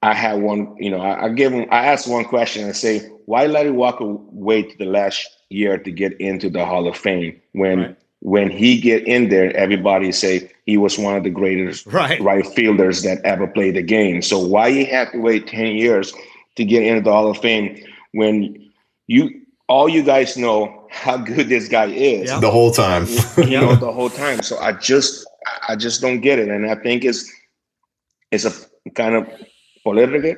i had one you know i, I give them i asked one question and say why larry walker wait to the last year to get into the hall of fame when Right. when he get in there everybody say he was one of the greatest Right. right fielders that ever played the game. So why he have to wait 10 years to get into the Hall of Fame when you all you guys know how good this guy is Yeah. The whole time. you know the whole time. So I just I just don't get it. And I think it's it's a kind of political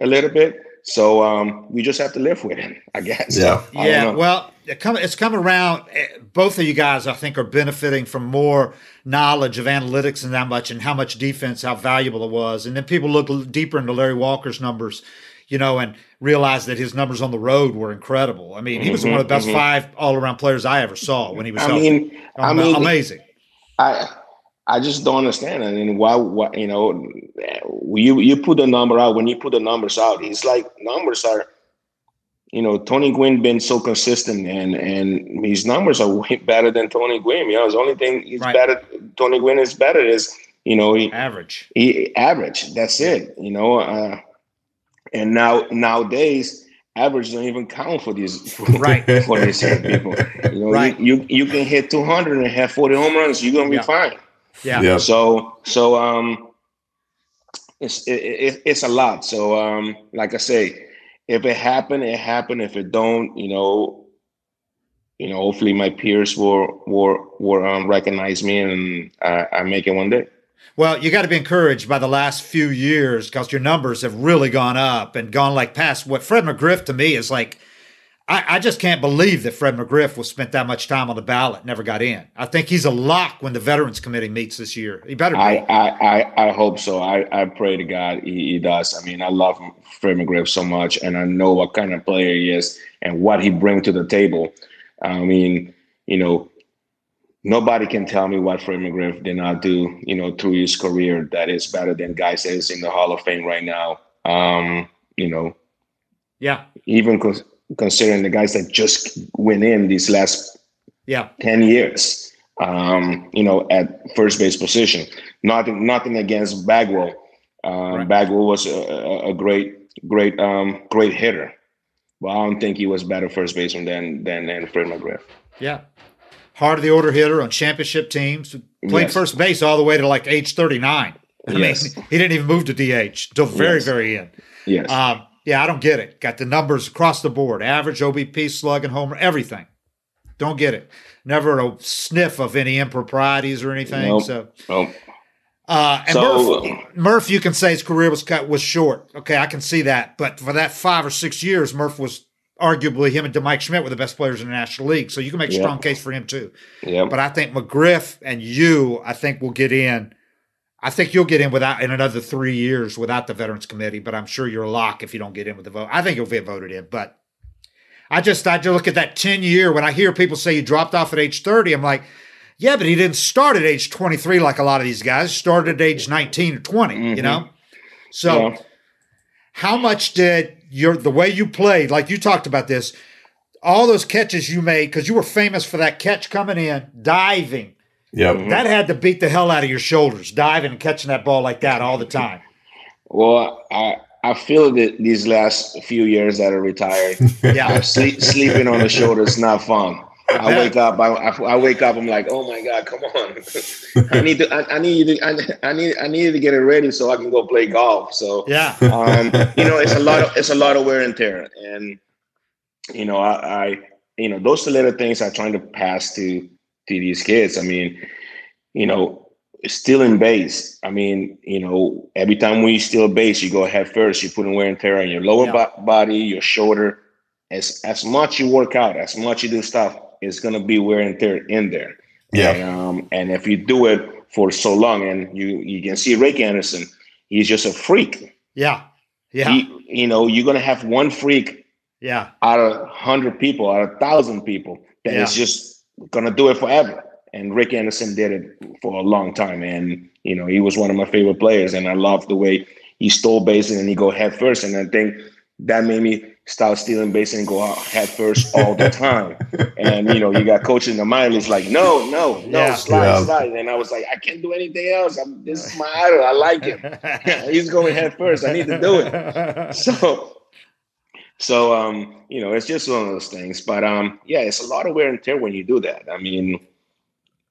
a little bit. So um we just have to live with it, I guess. Yeah. I Yeah, well, it come, it's come around. eh, Both of you guys, I think, are benefiting from more knowledge of analytics and that much, and how much defense, how valuable it was. And then people look deeper into Larry Walker's numbers, you know, and realize that his numbers on the road were incredible. I mean, he was one of the best five all-around players I ever saw when he was Mm-hmm, I healthy. mean I mean amazing. I I just don't understand. I mean, why? Why you know, you you put the number out when you put the numbers out. It's like numbers are, you know, Tony Gwynn been so consistent, and and his numbers are way better than Tony Gwynn. You know, the only thing he's Right. better. Tony Gwynn is better is you know he, Average. he average. That's it. You know, uh, and now nowadays. Average don't even count for these for, Right. for these people. You know, Right. you, you you can hit 200 and have 40 home runs. You're gonna be Yeah. fine. Yeah. Yeah. So so um, it's it, it, it's a lot. So um, like I say, if it happen, it happen. If it don't, you know, you know, hopefully my peers will will will um, recognize me and I, I make it one day. Well, you got to be encouraged by the last few years because your numbers have really gone up and gone like past what Fred McGriff to me is like. I, I just can't believe that Fred McGriff was spent that much time on the ballot, never got in. I think he's a lock when the Veterans Committee meets this year. He better be. I, I, I, hope so. I, I pray to God he, he does. I mean, I love Fred McGriff so much, and I know what kind of player he is and what he brings to the table. I mean, you know, nobody can tell me what Fred McGriff did not do, you know, through his career that is better than guys that is in the Hall of Fame right now. Um, you know, yeah, even cons- considering the guys that just went in these last yeah, 10 years, um, you know, at first base position. Nothing, nothing against Bagwell. Um, Right. Bagwell was a, a- a great, great, um, great hitter. But I don't think he was better first baseman than than, than Fred McGriff. yeah. Heart of the order hitter on championship teams. Played Yes. first base all the way to like age 39. I Yes. mean, he didn't even move to DH till very, Yes. very end. Yes. Um, yeah, I don't get it. Got the numbers across the board average, OBP, slug, and homer, everything. Don't get it. Never a sniff of any improprieties or anything. Nope. So, oh, Uh, and So- Murph, Murph, you can say his career was cut was short. Okay, I can see that. But for that five or six years, Murph was arguably him and Mike Schmidt were the best players in the National League. So you can make a Yeah. strong case for him too. Yeah. But I think McGriff and you, I think will get in. I think you'll get in without in another three years without the Veterans Committee. But I'm sure you're a lock if you don't get in with the vote. I think you'll get voted in. But I just I just look at that ten year when I hear people say you dropped off at age thirty. I'm like, yeah, but he didn't start at age 23 like a lot of these guys. Started at age 19 or 20. You mm-hmm. know, so Yeah. how much did your the way you played, like you talked about this, all those catches you made because you were famous for that catch coming in, diving. Yep. Mm-hmm. That had to beat the hell out of your shoulders, diving and catching that ball like that all the time. Well, I I feel that these last few years that I retired, Yeah. sleep, sleeping on the shoulder is not fun. I wake up, I, I, wake up, I'm like, oh my god, come on! I need to, I, I need to, I, I need, I need to get it ready so I can go play golf. So Yeah. um, you know, it's a lot of it's a lot of wear and tear, and you know, I, I you know, those are little things I'm trying to pass to to these kids. I mean, you know, stealing base. I mean, you know, every time we steal base, you go head first. You put in wear and tear on your lower Yeah. bo- body, your shoulder. As as much you work out, as much you do stuff, it's gonna be wear and tear in there. Yeah. And, um, and if you do it for so long, and you you can see Rickey Henderson, he's just a freak. Yeah. Yeah. He, you know, you're gonna have one freak Yeah. out of hundred people, out of thousand people that is Yeah. just gonna do it forever. And Rickey Henderson did it for a long time, and you know he was one of my favorite players, and I loved the way he stole bases and he go head first, and I think that made me start stealing bases and go out head first all the time. and you know you got coaches in the minor leagues like no, no, no, Yeah. slide, Yeah. slide, and I was like I can't do anything else. I'm, this is my idol. I like him. He's going head first. I need to do it so so um you know it's just one of those things but um yeah it's a lot of wear and tear when you do that i mean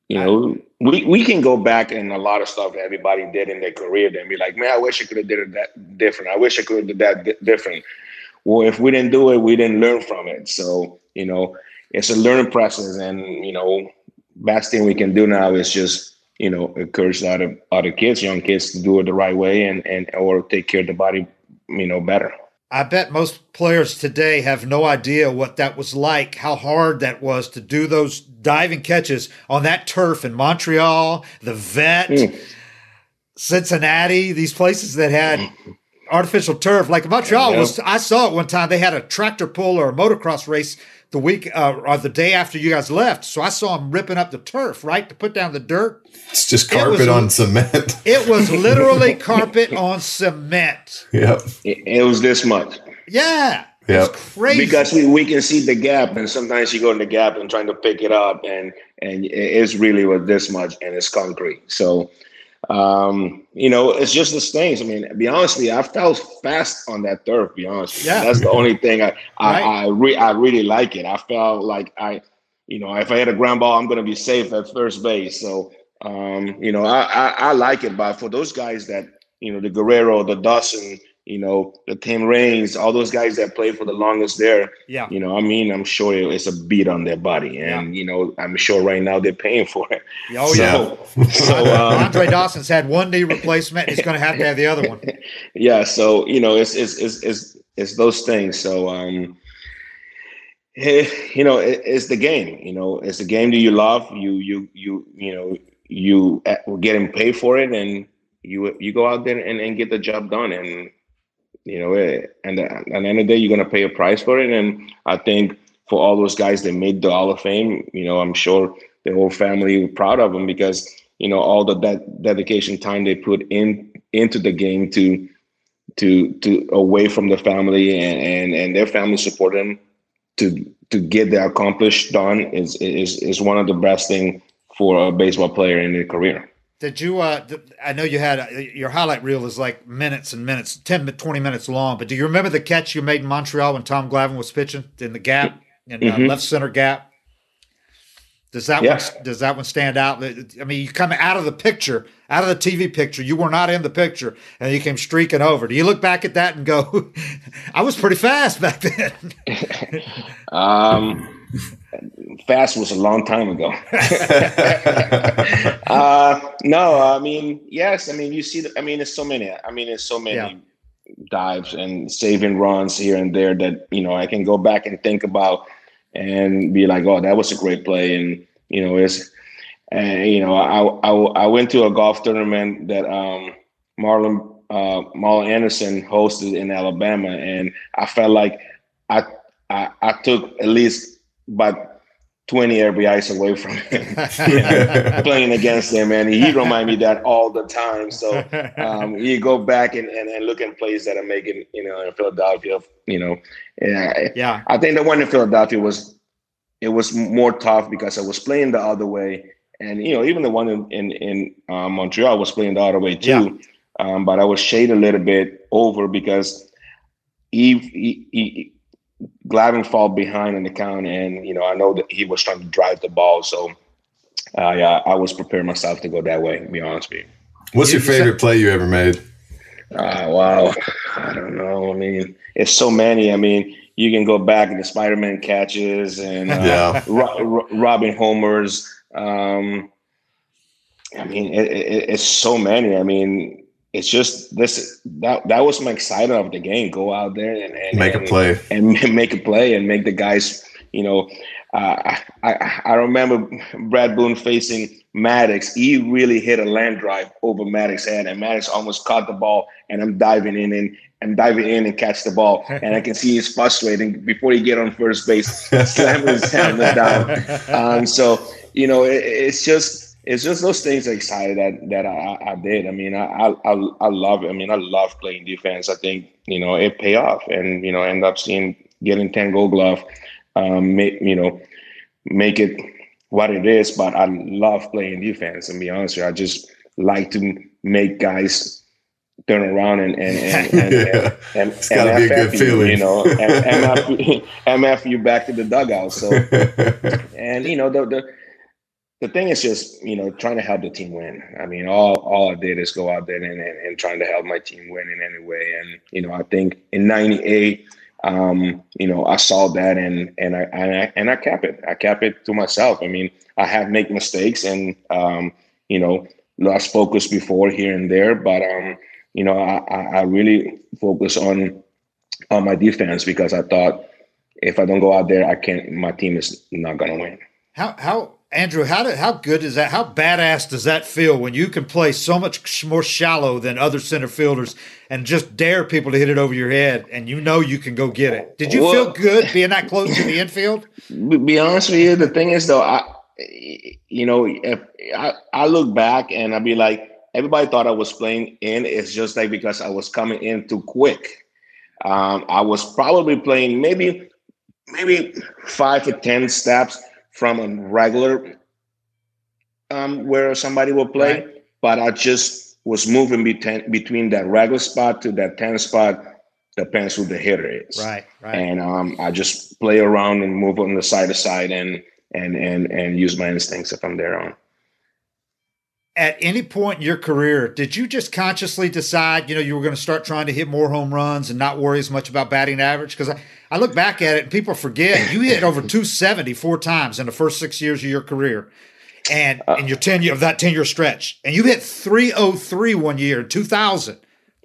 you know we we can go back and a lot of stuff that everybody did in their career and be like man i wish i could have did it that different i wish i could have did that di- different well if we didn't do it we didn't learn from it. So you know it's a learning process. And you know best thing we can do now is just you know encourage other other kids young kids to do it the right way and and or take care of the body you know better. I bet most players today have no idea what that was like, how hard that was to do those diving catches on that turf in Montreal, the vet, hmm. Cincinnati, these places that had artificial turf. Like Montreal Yeah. was, I saw it one time. They had a tractor pull or a motocross race the week uh, or the day after you guys left. So I saw them ripping up the turf, right, to put down the dirt. It's just It was carpet on cement. It was literally carpet on cement. yep. it, it was this much Yeah. Yep. It's crazy. because we, we can see the gap and sometimes you go in the gap and trying to pick it up and and it's really with this much and it's concrete so um you know it's just those things i mean be honestly, i felt fast on that turf be honest. Yeah. that's the only thing i i Right. I, re- I really like it i felt like i you know if i hit a ground ball i'm going to be safe at first base so um you know I, I i like it but for those guys that you know the guerrero the dawson you know the tim raines all those guys that played for the longest there yeah. you know, I mean, I'm sure it's a beat on their body, and you know, I'm sure right now they're paying for it. Oh, yeah. Yeah. So, um, Andre Dawson's had one knee replacement. He's going to have to have the other one. yeah, so you know, it's it's it's it's, it's those things. So, um, eh, you know, it, it's the game. You know, it's the game that you love. You you you you know, you uh, getting paid for it, and you you go out there and, and get the job done, and you know, eh, and at the end of the day, you're gonna pay a price for it. And I think for all those guys that made the Hall of Fame, you know, I'm sure the whole family were proud of them because you know all the de- dedication time they put in into the game to to to away from the family and and, and their family support them to to get the accomplished done is is is one of the best thing for a baseball player in their career. Did you? Uh, th- I know you had uh, your highlight reel is like minutes and minutes, 10 to 20 minutes long. But do you remember the catch you made in Montreal when Tom Glavine was pitching in the gap, in uh, Mhm. left center gap? Does that Yeah. one does that one stand out? I mean, you come out of the picture, out of the TV picture. You were not in the picture, and you came streaking over. Do you look back at that and go, "I was pretty fast back then"? Um, fast was a long time ago. uh, no, I mean, yes, I mean, you see, the, I mean, there's so many, I mean, there's so many yeah. dives and saving runs here and there that, you know, I can go back and think about and be like, oh, that was a great play. And, you know, it's, and, you know, I, I, I went to a golf tournament that um, Marlon, uh, Marlon Anderson hosted in Alabama. And I felt like I, I, I took at least about 20 RBIs away from him playing against him. And he remind me that all the time. So um, you go back and, and, and, look at plays that are making, you know, in Philadelphia, you know, yeah, yeah. I think the one in Philadelphia was, it was more tough because I was playing the other way. And, you know, even the one in, in, in uh, Montreal was playing the other way too. Yeah. Um, but I was shaded a little bit over because he, he, he Glavine fall behind in the count, and you know I know that he was trying to drive the ball, so uh, yeah, I was preparing myself to go that way. To be honest with you. What's your favorite play you ever made? Uh, wow, I don't know. I mean, it's so many. I mean, you can go back to the Spider-Man catches and uh, yeah. ro- robbing homers. Um, I mean, it, it, it's so many. I mean, it's just this that that was my excitement of the game. Go out there and, and make and, a play and make a play and make the guys. You know, uh, I I remember Bret Boone facing Maddux. He really hit a land drive over Maddux's head, and Maddux almost caught the ball. And I'm diving in and I'm diving in and catch the ball, and I can see he's frustrating before he get on first base, slamming his helmet down. Um, so you know, it, it's just it's just those things excited that that I, I did. I mean, I, I I love it. I mean, I love playing defense. I think you know it pay off, and you know, end up seeing getting ten Gold Glove, um, make, you know, make it what it is. But I love playing defense. And be honest, with you, I just like to make guys turn around and and and and, yeah. and, it's and, and be a good you, feeling, you know, and MF, MF you back to the dugout. So, and you know the the the thing is just you know trying to help the team win. I mean, all all I did is go out there and, and, and trying to help my team win in any way. And you know, I think in '98, um, you know, I saw that and and I, and I and I kept it. I cap it to myself. I mean, I have make mistakes and um, you know lost focus before here and there, but um, you know, I, I really focus on on my defense because I thought if I don't go out there, I can't. My team is not gonna win. How how Andruw, how did, how good is that? How badass does that feel when you can play so much more shallow than other center fielders and just dare people to hit it over your head and you know you can go get it? Did you well, feel good being that close to the infield? Be honest with you, the thing is though, I you know, if I, I look back and I'd be like, everybody thought I was playing in. It's just like because I was coming in too quick. Um, I was probably playing maybe maybe five to ten steps from a regular um, where somebody will play, right. but I just was moving between between that regular spot to that 10 spot depends who the hitter is. Right, right. And um, I just play around and move on the side to side and and and and use my instincts if I'm there on. At any point in your career, did you just consciously decide, you know, you were going to start trying to hit more home runs and not worry as much about batting average? Because I, I look back at it and people forget you hit over 270 four times in the first six years of your career. And uh, in your 10 year of that 10 year stretch. And you hit 303 one year, 2000,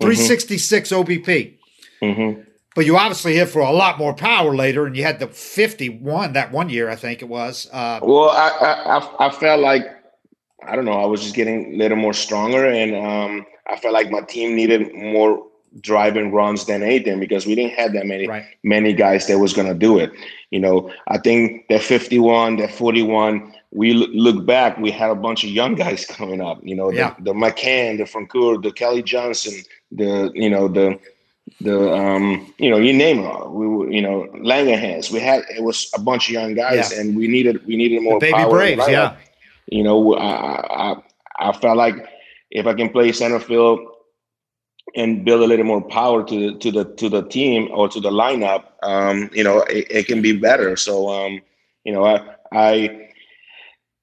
366 mm-hmm. OBP. Mm-hmm. But you obviously hit for a lot more power later, and you had the 51 that one year, I think it was. Uh, well, I, I, I felt like, I don't know, I was just getting a little more stronger, and um, I felt like my team needed more driving runs than anything because we didn't have that many right. many guys that was going to do it. You know, I think that 51, that 41, we look back, we had a bunch of young guys coming up. You know, yeah. the, the McCann, the Francoeur, the Kelly Johnson, the you know the the um you know you name it. We were you know Langerhans. We had it was a bunch of young guys, yeah. and we needed we needed more the baby Braves. Yeah, you know, I, I I felt like if I can play center field and build a little more power to the to the to the team or to the lineup, um, you know, it, it, can be better. So, um, you know, I, I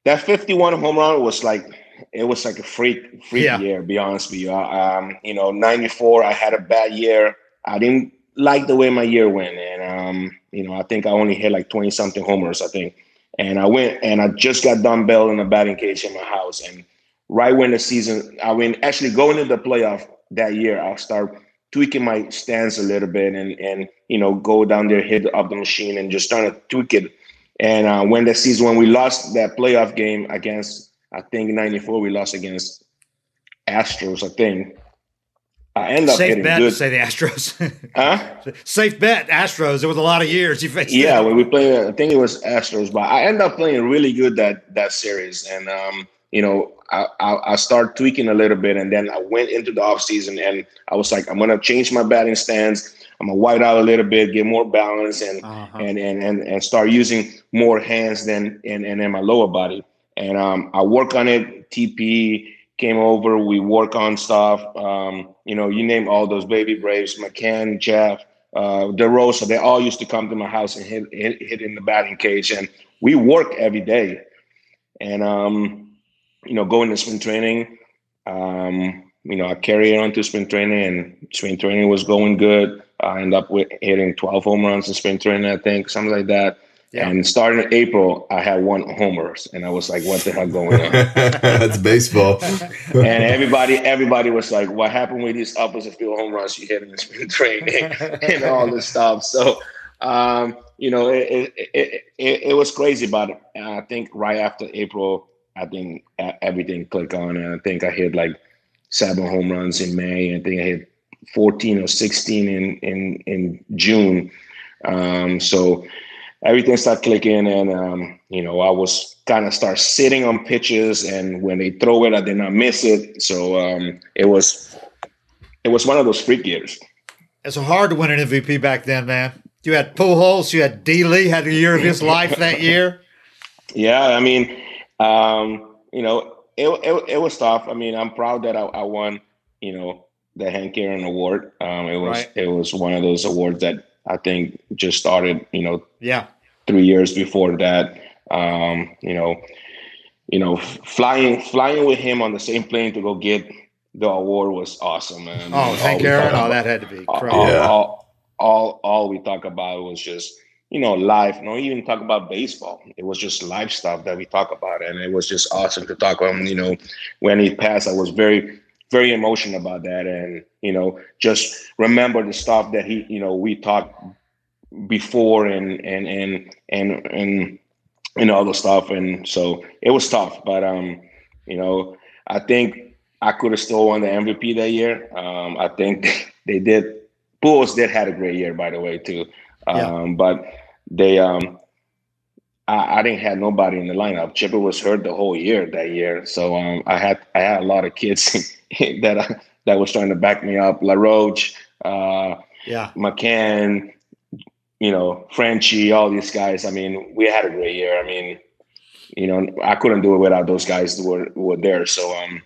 that 51 home run was like it was like a freak freak yeah. year. Be honest with you, um, you know, 94, I had a bad year. I didn't like the way my year went, and um, you know, I think I only hit like 20 something homers. I think. And I went and I just got dumbbell in a batting cage in my house. And right when the season, I mean, actually going into the playoff that year, I'll start tweaking my stance a little bit and and you know go down there, hit up the machine, and just trying to tweak it. And uh, when the season, when we lost that playoff game against, I think '94, we lost against Astros, I think. I end up Safe hitting bet good. to say the Astros. huh? Safe bet, Astros. It was a lot of years you faced. Yeah, when we played, I think it was Astros, but I ended up playing really good that that series, and um, you know, I, I I started tweaking a little bit, and then I went into the off season, and I was like, I'm gonna change my batting stance. I'm gonna white out a little bit, get more balance, and Uh-huh. and, and and and start using more hands than and and in my lower body. And um, I work on it. TP came over. We work on stuff. Um, you know, you name all those baby Braves, McCann, Jeff, uh, DeRosa. They all used to come to my house and hit, hit hit in the batting cage, and we work every day. And um, you know, going to spring training. Um, you know, I carry it on to spring training, and spring training was going good. I end up with hitting 12 home runs in spring training, I think, something like that. Yeah. And starting in April, I had one homers, and I was like, "What the hell going on?" That's baseball. and everybody, everybody was like, "What happened with these opposite field home runs you hit in spring training and all this stuff?" So, um, you know, it it, it it it was crazy, but I think right after April, I think everything clicked on, and I think I hit like seven home runs in May, and I think I hit 14 or 16 in in in June. Um, so everything started clicking, and um, you know, I was kind of start sitting on pitches, and when they throw it, I did not miss it. So um, it was it was one of those freak years. It's hard to win an MVP back then, man. You had Pujols, you had D. Lee had a year of his life that year. Yeah, I mean, um, you know, it, it it was tough. I mean, I'm proud that I, I won, you know, the Hank Aaron Award. Um, it was Right. it was one of those awards that I think just started, you know, Yeah. three years before that. Um, you know, you know, flying flying with him on the same plane to go get the award was awesome, man. Oh, All thank you, Aaron. talk Oh, that had to be all, all, Yeah. all, all, all we talk about was just you know life. No, even talk about baseball. It was just life stuff that we talk about, and it was just awesome to talk about. You know, when he passed, I was very, very emotional about that, and you know, just remember the stuff that he, you know, we talked before, and and and and and and all the stuff, and so it was tough, but um, you know, I think I could have still won the MVP that year. Um, I think they did. Pujols did had a great year, by the way, too. Um, Yeah. But they, um, I, I didn't have nobody in the lineup. Chipper was hurt the whole year that year, so um, I had I had a lot of kids that I, that was trying to back me up. LaRoche, uh, Yeah. McCann, you know, Frenchie, all these guys. I mean, we had a great year. I mean, you know, I couldn't do it without those guys who were, were there. So, um,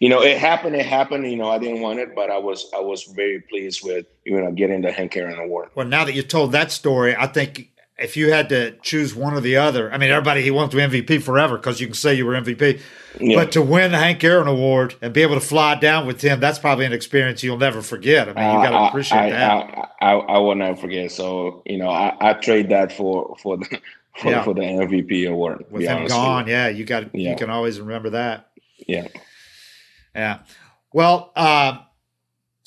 you know, it happened. It happened. You know, I didn't want it, but I was I was very pleased with you know getting the Hank Aaron Award. Well, now that you told that story, I think if you had to choose one or the other, I mean, everybody he wants to MVP forever because you can say you were MVP. Yeah. But to win the Hank Aaron Award and be able to fly down with him, that's probably an experience you'll never forget. I mean, you got to appreciate I, that. I, I, I will never forget. So you know, I, I trade that for for the for, Yeah. for the MVP award. with him gone, yeah, you got yeah. you can always remember that. Yeah. Yeah. Well, uh,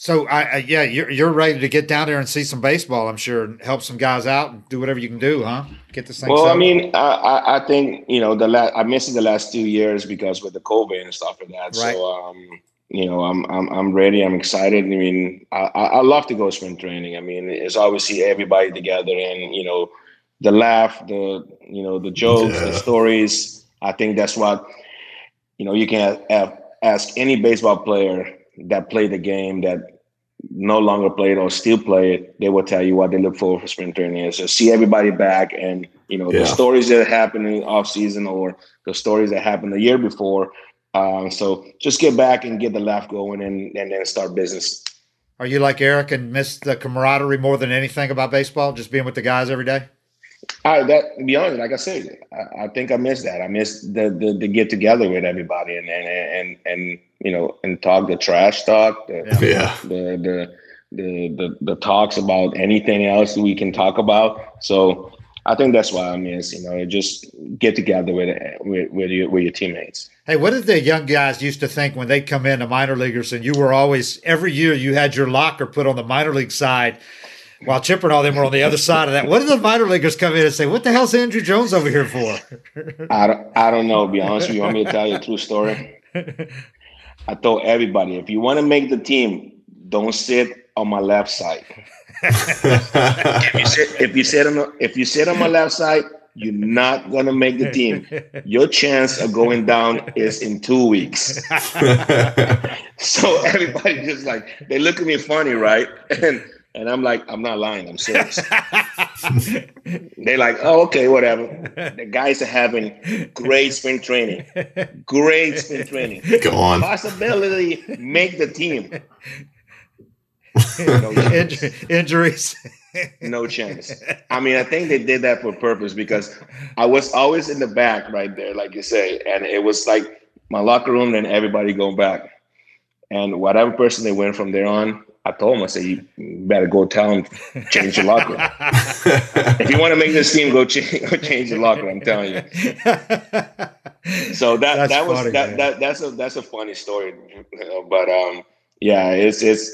so I, I yeah, you're you're ready to get down there and see some baseball. I'm sure, and help some guys out and do whatever you can do, huh? Get this thing. Well, I mean, I, I, I think you know the last I missed the last two years because with the COVID and stuff like that. Right. So um, you know, I'm I'm I'm ready. I'm excited. I mean, I I I love to go spring training. I mean, it's always see everybody together and you know, the laugh, the you know, the jokes, Yeah. the stories. I think that's what you know. You can a- ask any baseball player that play the game that no longer play it or still play it, they will tell you what they look for for spring training is to see everybody back and you know Yeah. the stories that happen in off season or the stories that happened the year before. Um, so just get back and get the laugh going and, and then start business. Are you like Eric and miss the camaraderie more than anything about baseball? Just being with the guys every day. I that to be honest, like I said, I, I think I missed that. I missed the, the the get together with everybody and and and and you know and talk the trash talk, the Yeah. the the the the, the talks about anything else we can talk about. So I think that's why I miss. You know, just get together with with with your, with your teammates. Hey, what did the young guys used to think when they come in, the minor leaguers, and you were always every year you had your locker put on the minor league side, while Chipper and all them were on the other side of that. What did the minor leaguers come in and say? What the hell's Andruw Jones over here for? I don't, I don't know. To be honest with you, want me to tell you a true story? I told everybody, if you want to make the team, don't sit on my left side. if you sit, if you sit on the, if you sit on my left side, you're not gonna make the team. Your chance of going down is in two weeks. so everybody just like they look at me funny, right? And and I'm like, I'm not lying, I'm serious. They're like, oh, okay, whatever. The guys are having great spring training. Great spring training. Go on. Possibility make the team. No injuries. no chance. I mean, I think they did that for purpose because I was always in the back right there, like you say, and it was like my locker room and everybody going back. And whatever person they went from there on, I told him, I said, you better go tell him, change your locker. if you want to make this team, go, change, go change your locker. I'm telling you. So that That's that was funny, that, that that's a that's a funny story, you know, but um, yeah, it's it's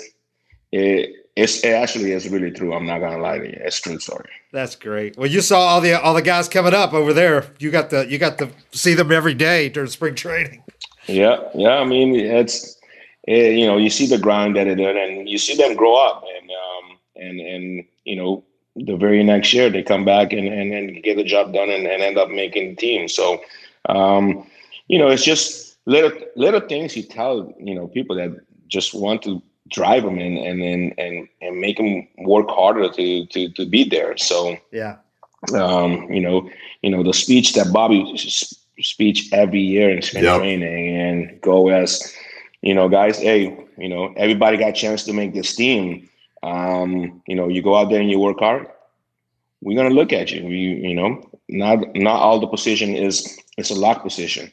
it, it's it actually is really true. I'm not gonna lie to you, it's a true story. That's great. Well, you saw all the all the guys coming up over there. You got the you got to see them every day during spring training. Yeah, yeah. I mean, it's eh, you know, you see the grind that they're doing, and you see them grow up, and um, and and you know, the very next year they come back and and, and get the job done and, and end up making the team. So, um, you know, it's just little little things you tell you know people that just want to drive them and and and and, and make them work harder to to to be there. So Yeah. um, you know, you know the speech that Bobby s- speech every year in spring Yep. training and go as, you know, guys. Hey, you know, everybody got a chance to make this team. Um, you know, you go out there and you work hard. We're gonna look at you. You, you know, not not all the position is it's a lock position.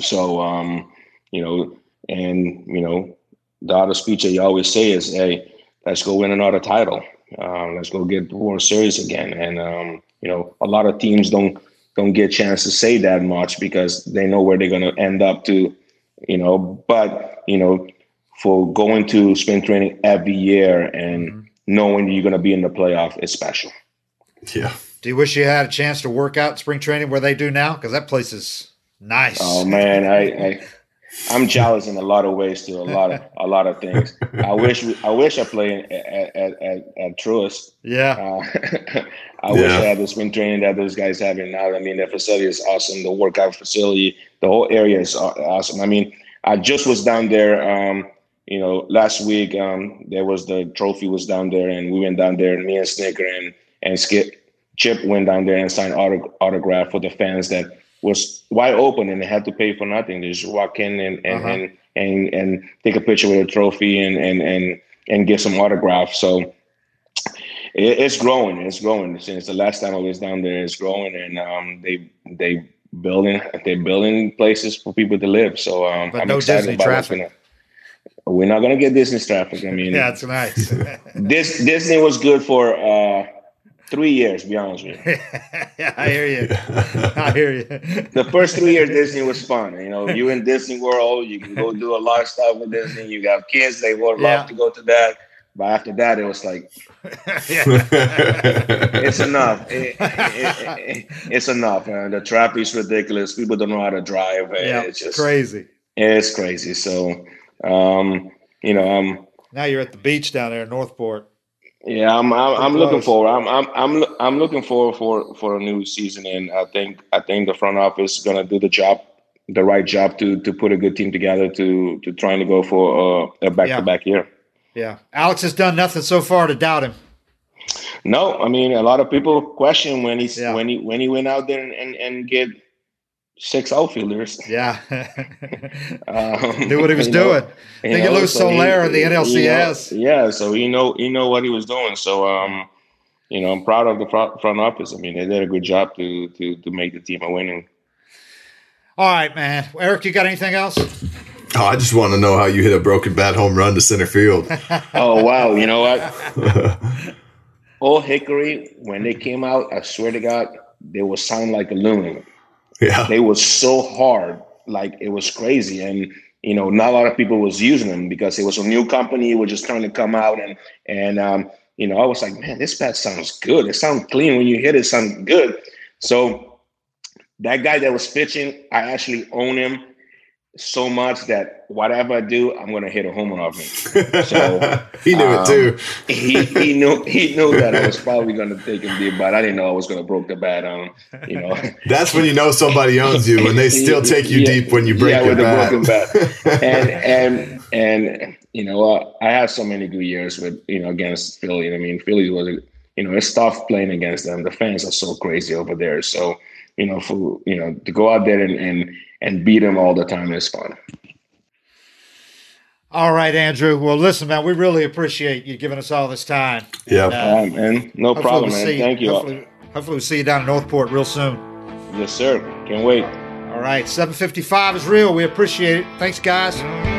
So, um, you know, and you know, the other speech that you always say is, "Hey, let's go win another title. Um, let's go get the World Series again." And um, you know, a lot of teams don't don't get a chance to say that much because they know where they're to end up to, you know. But you know, for going to spring training every year and mm-hmm. knowing you're going to be in the playoff is special. Yeah. Do you wish you had a chance to work out spring training where they do now? Because that place is nice. Oh man, I, I I'm jealous in a lot of ways to A lot of a lot of things. I wish I wish I played at at at, at Truist. yeah. Uh, I wish I had the spring training that those guys have here now. I mean, the facility is awesome. The workout facility, the whole area is awesome. I mean, I just was down there. Um, you know, last week um, there was the trophy was down there, and we went down there, and me and Snitker and and Skip Chip went down there and signed auto, autograph for the fans that was wide open and they had to pay for nothing. They just walk in and and Uh-huh. and, and and take a picture with a trophy and and and and get some autograph. So it, it's growing. It's growing since the last time I was down there. It's growing, and um, they they building they're building places for people to live. So um, But I'm no excited Disney about traffic. gonna- We're not gonna get Disney traffic. I mean, Yeah, it's nice. this Disney was good for uh, three years. Be honest with you. yeah, I hear you. I hear you. The first three years Disney was fun. You know, you in Disney World, you can go do a lot of stuff with Disney. You got kids; they would love Yeah. to go to that. But after that, it was like it's enough. It- it- it- it's enough. Man. The traffic's ridiculous. People don't know how to drive. yeah, it's just crazy. it's crazy. So, um, you know, I'm Now you're at the beach down there in North Port. Yeah, I'm I'm, I'm looking forward. I'm I'm I'm I'm looking forward for for a new season, and I think I think the front office is gonna do the job, the right job to to put a good team together to to trying to go for a back to back year. Yeah. Alex has done nothing so far to doubt him. No, I mean a lot of people question when he's Yeah. when he when he went out there and and, and get six outfielders. Yeah. Um, Knew what he was you know, doing. Then you lose so Soler in the you know, NLCS. yeah, so he know he know what he was doing. So um, you know, I'm proud of the front, front office. I mean, they did a good job to to to make the team a winning. All right, man. Eric, you got anything else? Oh, I just want to know how you hit a broken bat home run to center field. Oh wow, you know what? Old Hickory, when they came out, I swear to God, they would sound like aluminum. Yeah. They were so hard, like it was crazy. And you know, not a lot of people was using them because it was a new company, was just trying to come out and and um, you know, I was like, man, this bat sounds good. It sounds clean when you hit it, it sounds good. So that guy that was pitching, I actually own him so much that whatever I do, I'm gonna hit a home run off him. So he knew um, it too. he he knew he knew that I was probably gonna take him deep, but I didn't know I was gonna broke the bat on. You know, That's when you know somebody owns you when they still take you Yeah, deep when you break yeah, your with bat. a broken bat. and and and you know, uh, I had so many good years with you know against Philly. I mean, Philly was you know it's tough playing against them. The fans are so crazy over there. So you know, for you know to go out there and and, and beat them all the time is fun. All right, Andruw. Well, listen, man, we really appreciate you giving us all this time. yeah. And, uh, All right, man. No problem, we'll man. see- Thank you. Hopefully, hopefully we'll see you down in North Port real soon. Yes, sir. Can't wait. All right, 755 is real. We appreciate it. Thanks, guys.